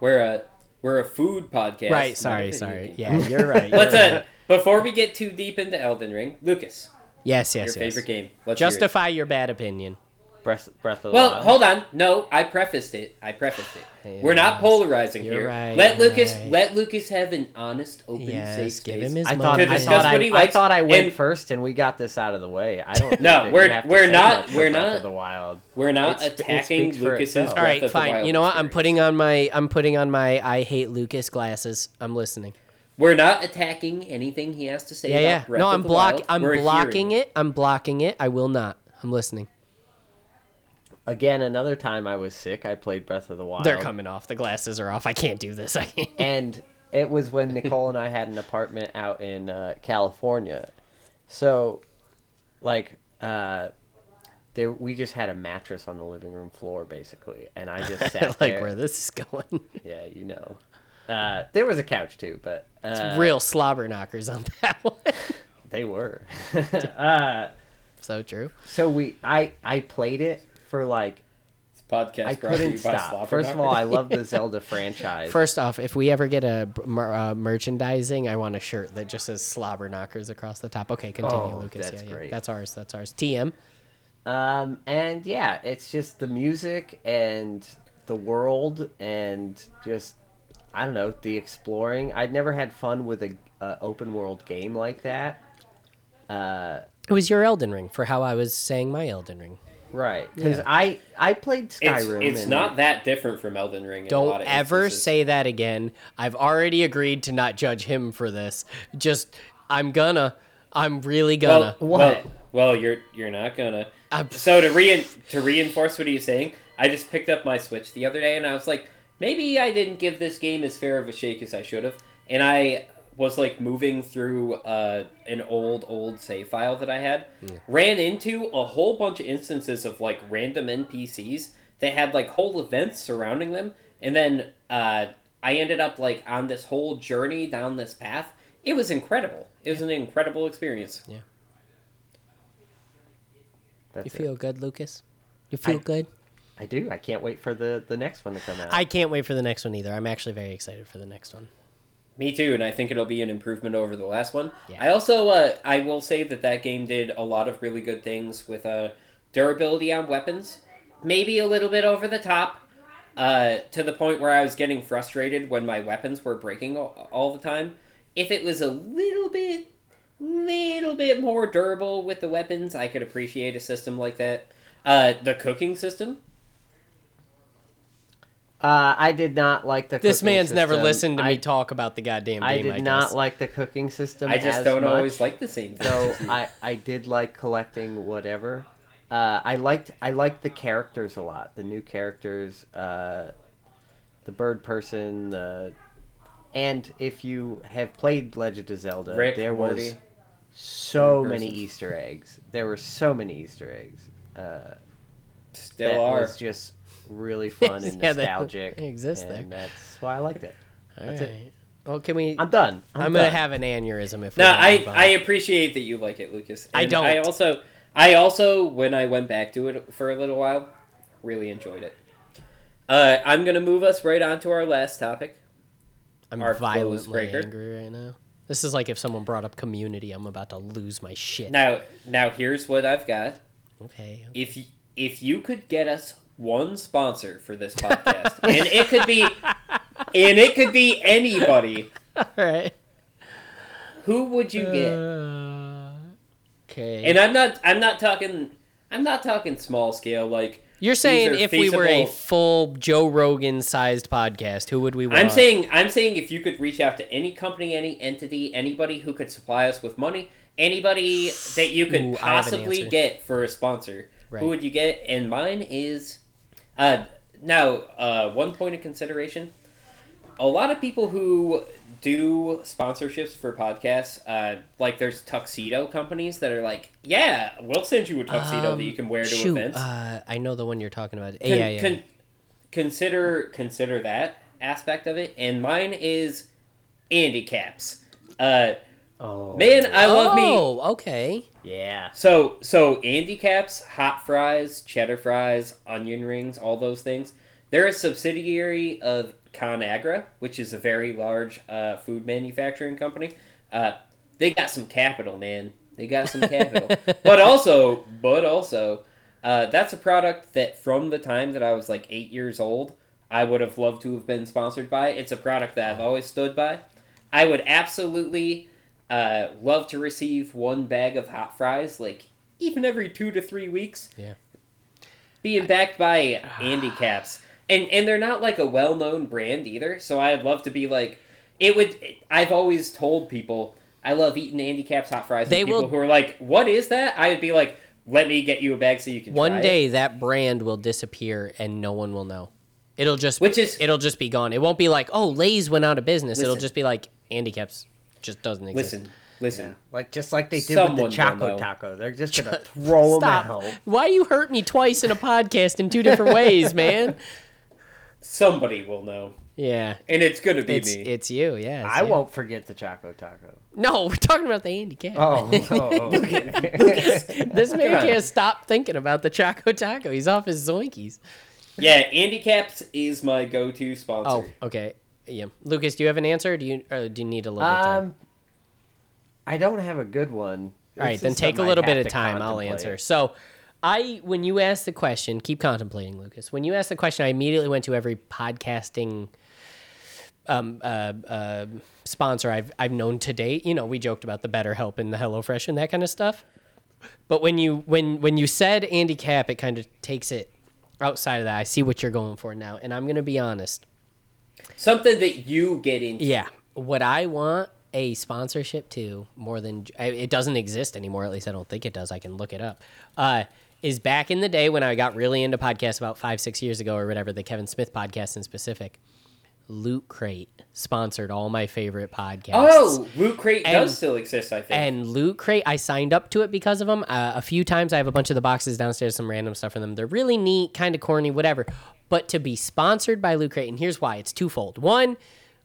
We're a we're a food podcast. right. Sorry. Sorry. game. Yeah, you're right. Let's you're uh before we get too deep into Elden Ring, Lucas, Yes, your yes, yes. favorite game. Let's. Justify your bad opinion. Breath, Breath of the Well, Wild. hold on. No, I prefaced it. I prefaced it. We're not Yes. polarizing You're here. right, let Lucas right. let Lucas have an honest, open, Yes, safe give him his I moment. thought, To I, discuss thought what I, he I likes thought I went and- first and we got this out of the way. I don't think No, that you we're- have we're say not- much for we're Breath not- of the Wild. We're not It's- attacking for Lucas's. itself. All Breath of the fine. Wild You know what? I'm putting on my I'm putting on my I hate Lucas glasses. I'm listening. We're not attacking anything he has to say. Yeah, about yeah. No, I'm the block I'm We're blocking it. I'm blocking it. I will not. I'm listening. Again, another time I was sick, I played Breath of the Wild. They're coming off. The glasses are off. I can't do this. I can't. and it was when Nicole and I had an apartment out in uh, California. So, like, uh, there we just had a mattress on the living room floor, basically, and I just sat like there. where this is going. Yeah, you know. Uh, there was a couch too, but uh, Real slobber knockers on that one. they were. uh, so true. so we, I, I played it for like This podcast I couldn't you by stop. First of all, I love the Zelda franchise. First off, if we ever get a uh, merchandising, I want a shirt that just says slobber knockers across the top. Okay, continue, Oh, Lucas. that's yeah, yeah. That's ours. That's ours. TM. Um, and yeah, it's just the music and the world and just I don't know the exploring. I'd never had fun with a uh, open world game like that. Uh, It was your Elden Ring for how I was saying my Elden Ring. Right? Because Yeah. I I played It's, Skyrim. it's and- not that different from Elden Ring. In a lot Don't of ever instances. say that again. I've already agreed to not judge him for this. Just I'm gonna. I'm really gonna. Well, What? well, well, you're you're not gonna. I'm- So to rein to reinforce what he's saying, I just picked up my Switch the other day, and I was like, maybe I didn't give this game as fair of a shake as I should have. And I was like moving through uh, an old old save file that I had, ran into a whole bunch of instances of like random NPCs that had like whole events surrounding them, and then uh, I ended up like on this whole journey down this path. It was incredible. It was an incredible experience. That's you it. feel good, Lucas? You feel good? I do. I can't wait for the the next one to come out. I can't wait for the next one either. I'm actually very excited for the next one. Me too, and I think it'll be an improvement over the last one. Yeah. I also, uh, I will say that that game did a lot of really good things with uh, durability on weapons. Maybe a little bit over the top, uh, to the point where I was getting frustrated when my weapons were breaking all, all the time. If it was a little bit, little bit more durable with the weapons. I could appreciate a system like that. Uh, the cooking system. Uh, I did not like the. This cooking man's never listened to I, me talk about the goddamn game. I I, did guess. not like the cooking system. I just as don't much. always like the same. So. I I did like collecting whatever. Uh, I liked I liked the characters a lot. The new characters, uh, the bird person, the and if you have played Legend of Zelda, Rick, there was Morty. so Bird many person. Easter eggs. There were so many Easter eggs. Uh, Still that are. was just really fun and Yeah, they nostalgic. exist and there. that's why I liked it. All That's it. Well, can we? I'm done. I'm, I'm, gonna have an aneurysm if. we No, don't I move on. I appreciate that you like it, Lucas. I don't. I also I also when I went back to it for a little while, really enjoyed it. Uh, I'm gonna move us right on to our last topic. I'm our clothes violently angry right now. This is like if someone brought up community, I'm about to lose my shit. Now now here's what I've got. Okay. If y- if you could get us one sponsor for this podcast, and it could be and it could be anybody, All right. who would you get? Uh, okay. And I'm not I'm not talking I'm not talking small scale like You're saying if we were a full Joe Rogan sized podcast, who would we want? I'm saying I'm saying if you could reach out to any company, any entity, anybody who could supply us with money, anybody that you could Ooh, have an possibly get for a sponsor, Right. who would you get? And mine is uh now uh one point of consideration. A lot of people who do sponsorships for podcasts, uh, like there's tuxedo companies that are like, yeah, we'll send you a tuxedo that you can wear to Shoot, events. uh, I know the one you're talking about. Con- yeah, yeah. con- consider consider that aspect of it, and mine is Andy Capp's. Uh, Oh man, I love me. Oh, okay. Yeah. So so Andy Capp's, hot fries, cheddar fries, onion rings, all those things. They're a subsidiary of ConAgra, which is a very large uh, food manufacturing company. Uh, they got some capital, man. They got some capital. but also, but also, uh, that's a product that from the time that I was like eight years old, I would have loved to have been sponsored by. It's a product that I've always stood by. I would absolutely uh, love to receive one bag of hot fries, like even every two to three weeks. Yeah. Being backed by Andy Capp's, and and they're not like a well known brand either. So I'd love to be like, it would. I've always told people I love eating Andy Capp's hot fries. They and people will- who are like, "What is that?" I would be like, "Let me get you a bag so you can." One try it." day that brand will disappear and no one will know. It'll just Which is- it'll just be gone. It won't be like, oh, Lay's went out of business. It'll just be like Andy Capp's just doesn't exist. Listen, listen. Like just like they did Someone with the Choco know. Taco. They're just gonna throw them Stop. out. Why you hurt me twice in a podcast in two different ways, man? Somebody will know, Yeah. and it's gonna be It's me. it's you, yeah. it's I you. won't forget the Choco Taco. No, we're talking about the Andy Capp. Oh, oh, oh, oh. this man can't stop thinking about the Choco Taco. He's off his zoinkies. yeah, Andy Capp's is my go-to sponsor. Oh, okay. Yeah. Lucas, do you have an answer? Do you or do you need a little bit of time? um, I don't have a good one. All right, then take a little bit of time. I'll answer. So, I when you asked the question, keep contemplating, Lucas. When you asked the question, I immediately went to every podcasting um, uh, uh, sponsor I've I've known to date. You know, we joked about the BetterHelp and the HelloFresh and that kind of stuff. But when you when when you said Andy Capp, it kind of takes it outside of that. I see what you're going for now, and I'm gonna be honest. Something that you get into. Yeah. What I want a sponsorship to more than it doesn't exist anymore. At least I don't think it does. I can look it up. Uh, is back in the day when I got really into podcasts about five, six years ago or whatever, the Kevin Smith podcast in specific. Loot Crate sponsored all my favorite podcasts. Oh, Loot Crate And- does still exist, I think. And Loot Crate, I signed up to it because of them. Uh, a few times I have a bunch of the boxes downstairs, some random stuff in them. They're really neat, kind of corny, whatever. But to be sponsored by Loot Crate, and here's why it's twofold. One,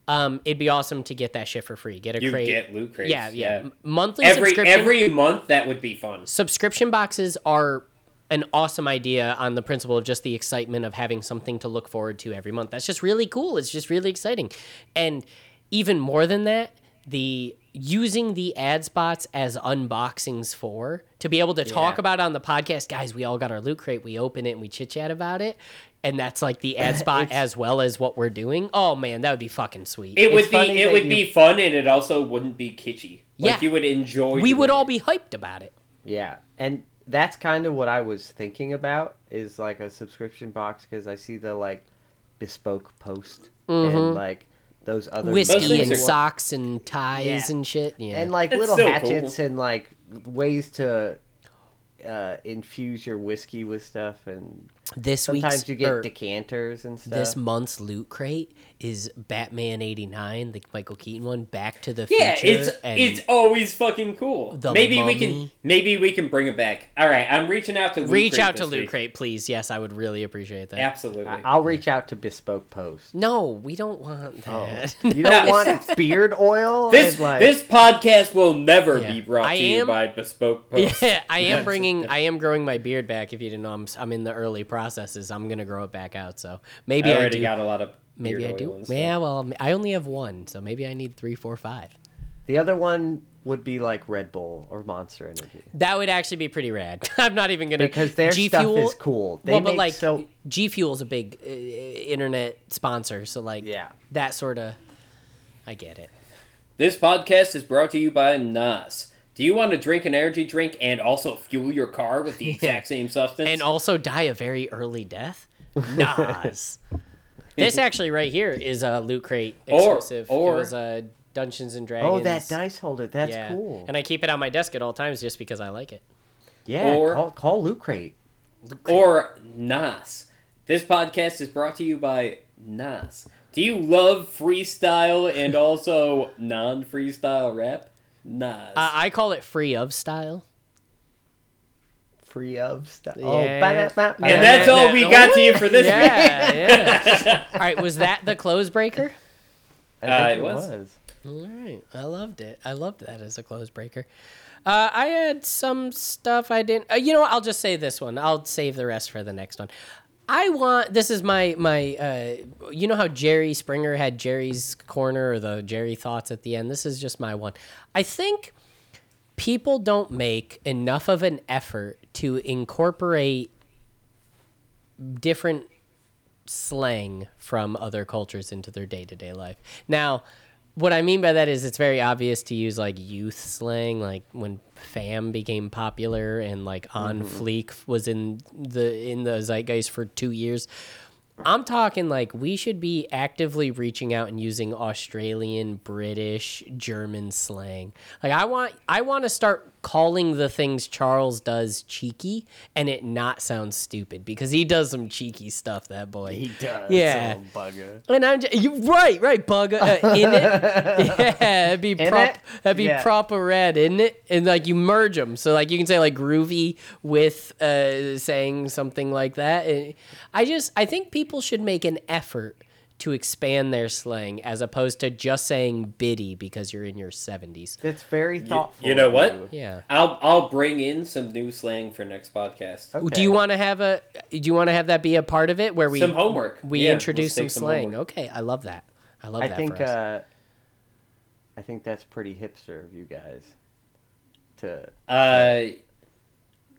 um, it'd be awesome to get that shit for free. Get a you crate. get Loot Crates. yeah, yeah, M- Monthly Every subscription. every month, that would be fun. subscription boxes are an awesome idea on the principle of just the excitement of having something to look forward to every month. That's just really cool. It's just really exciting. And even more than that, the using the ad spots as unboxings for to be able to talk Yeah. about on the podcast guys we all got our loot crate we open it and we chit chat about it and that's like the ad spot as well as what we're doing oh man that would be fucking sweet It would It's funny be it would you- be fun, and it also wouldn't be kitschy. Like Yeah. you would enjoy. we would doing all it. be hyped about it Yeah, and that's kind of what I was thinking about is like a subscription box because I see the like bespoke post and like those other whiskey things and are- socks and ties Yeah. and shit yeah and like It's little so hatchets and like ways to uh, infuse your whiskey with stuff and this sometimes week's you get or decanters and stuff. this month's loot crate is batman 89 the michael keaton one back to the Yeah, future it's and it's always fucking cool. The maybe we can maybe we can bring it back. All right, I'm reaching out to Loot reach Crate out to loot week. crate please yes i would really appreciate that Absolutely. I- I'll reach out to bespoke post. no we don't want Oh, that you don't want beard oil? This like, this podcast will never Yeah. be brought I to you am- by Bespoke Post. Yeah, I am bringing. I am growing my beard back. If you didn't know, I'm, s- I'm in the early processes. I'm gonna grow it back out. So maybe I I, already do. got a lot of maybe I do. and stuff. Yeah, well, I only have one, so maybe I need three, four, five. The other one would be like Red Bull or Monster Energy That would actually be pretty rad. I'm not even gonna because their G stuff Fuel. is cool. They well, make but like so G Fuel's a big uh, internet sponsor, so like Yeah. that sort of. I get it. This podcast is brought to you by Nas. Do you want to drink an energy drink and also fuel your car with the exact same substance? and also die a very early death. Nas. this actually right here is a loot crate exclusive. or- it was a Dungeons and Dragons. oh that dice holder. That's yeah. cool. And I keep it on my desk at all times just because I like it. yeah, or- call, call Loot Crate. or Nas. This podcast is brought to you by Nas. Do you love freestyle and also non-freestyle rap? Nas. Uh, I call it free of style. Free of stuff. Yeah. Oh, ba-da-ba- and that's all we got to you for this week. Yeah, yeah. all right, was that the close breaker? Uh, it it was. was. All right, I loved it. I loved that as a close breaker. Uh, I had some stuff I didn't. Uh, you know, what? I'll just say this one. I'll save the rest for the next one. I want. This is my my. Uh, you know how Jerry Springer had Jerry's corner or the Jerry thoughts at the end. This is just my one. I think people don't make enough of an effort to incorporate different slang from other cultures into their day-to-day life. Now, what I mean by that is it's very obvious to use like youth slang like when fam became popular and like on mm-hmm. fleek was in the in the zeitgeist for 2 years. I'm talking like we should be actively reaching out and using Australian, British, German slang. Like I want I want to start calling the things Charles does cheeky and it not sound stupid because he does some cheeky stuff that boy. He does. Yeah. Oh, bugger. And I'm just, you right, right, bugger uh, in it. Yeah, it'd be In prop, it? that'd be Yeah. proper red, isn't it? And like you merge them, so like you can say like groovy with uh, saying something like that. And I just I think people should make an effort to expand their slang as opposed to just saying biddy because you're in your seventies. It's very thoughtful. you know what? you. Yeah. I'll I'll bring in some new slang for next podcast. Okay. Do you want to have a? Do you want to have that be a part of it where we Some homework. We Yeah, introduce let's some some slang. homework. Okay, I love that. I love I that. think for us. uh, I think that's pretty hipster of you guys. To Uh,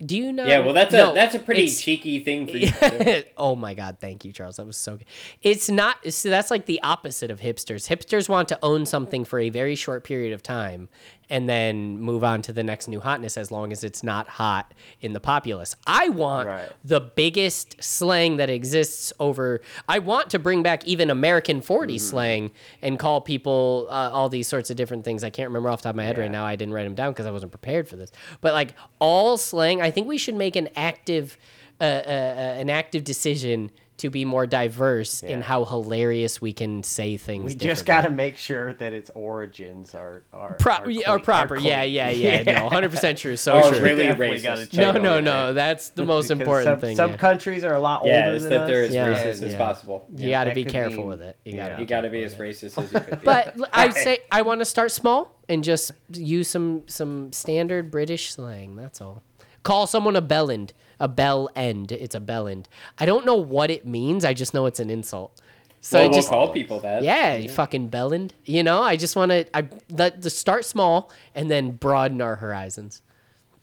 Do you know? yeah, well that's No, a that's a pretty cheeky thing for you. oh my god, thank you, Charles. That was so good. It's not see that's like the opposite of hipsters. Hipsters want to own something for a very short period of time and then move on to the next new hotness as long as it's not hot in the populace. I want Right. the biggest slang that exists over I want to bring back even American 40 Mm-hmm. slang and call people uh, all these sorts of different things. I can't remember off the top of my head right now. I didn't write them down because I wasn't prepared for this. But like all slang, I think we should make an active, uh, uh, uh, an active decision to be more diverse in how hilarious we can say things. we just got to make sure that its origins are are Pro- are, clean- or proper. are yeah, clean. yeah, yeah, No, hundred percent true. So oh, Or true. really racist. check no, no, that. no. That's the most important some, thing. Some yeah. countries are a lot older Yeah, it's than that us. they're as Yeah, racist as yeah. possible. you got to be careful mean- with it. You yeah. got You got to be as racist as you could be. But I say I want to start small and just use some some standard British slang. That's all. Call someone a bellend, a bell end. It's a bellend. I don't know what it means. I just know it's an insult. So well, I we'll just call people that. yeah, you fucking Bellend. You know, I just want to I let the start small and then broaden our horizons.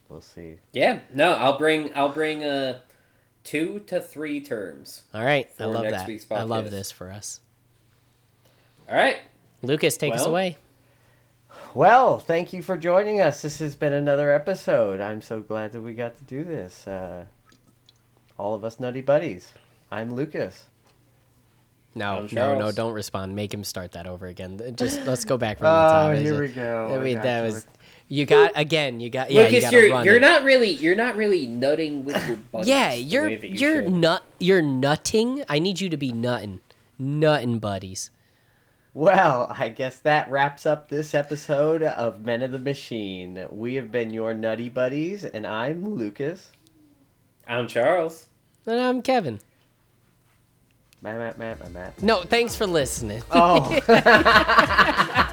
We'll see. Yeah. No, I'll bring I'll bring uh two to three terms. All right, I love next that. week's I love this for us. All right. Lucas, take us away. Well, thank you for joining us. This has been another episode. I'm so glad that we got to do this. Uh, all of us nutty buddies. I'm Lucas. No, I'm no, no, don't respond. Make him start that over again. Just let's go back from the top. here we go. I mean, that was you got again. You got yeah. you Lucas, gotta you're run you're it. not really you're not really nutting with your buddies. Yeah, you're way that you you're should. nut you're nutting. I need you to be nutting, nutting buddies. Well, I guess that wraps up this episode of Men of the Machine. We have been your nutty buddies, and I'm Lucas. I'm Charles. And I'm Kevin. Matt, Matt, Matt, Matt, Matt. No, thanks for listening. Oh.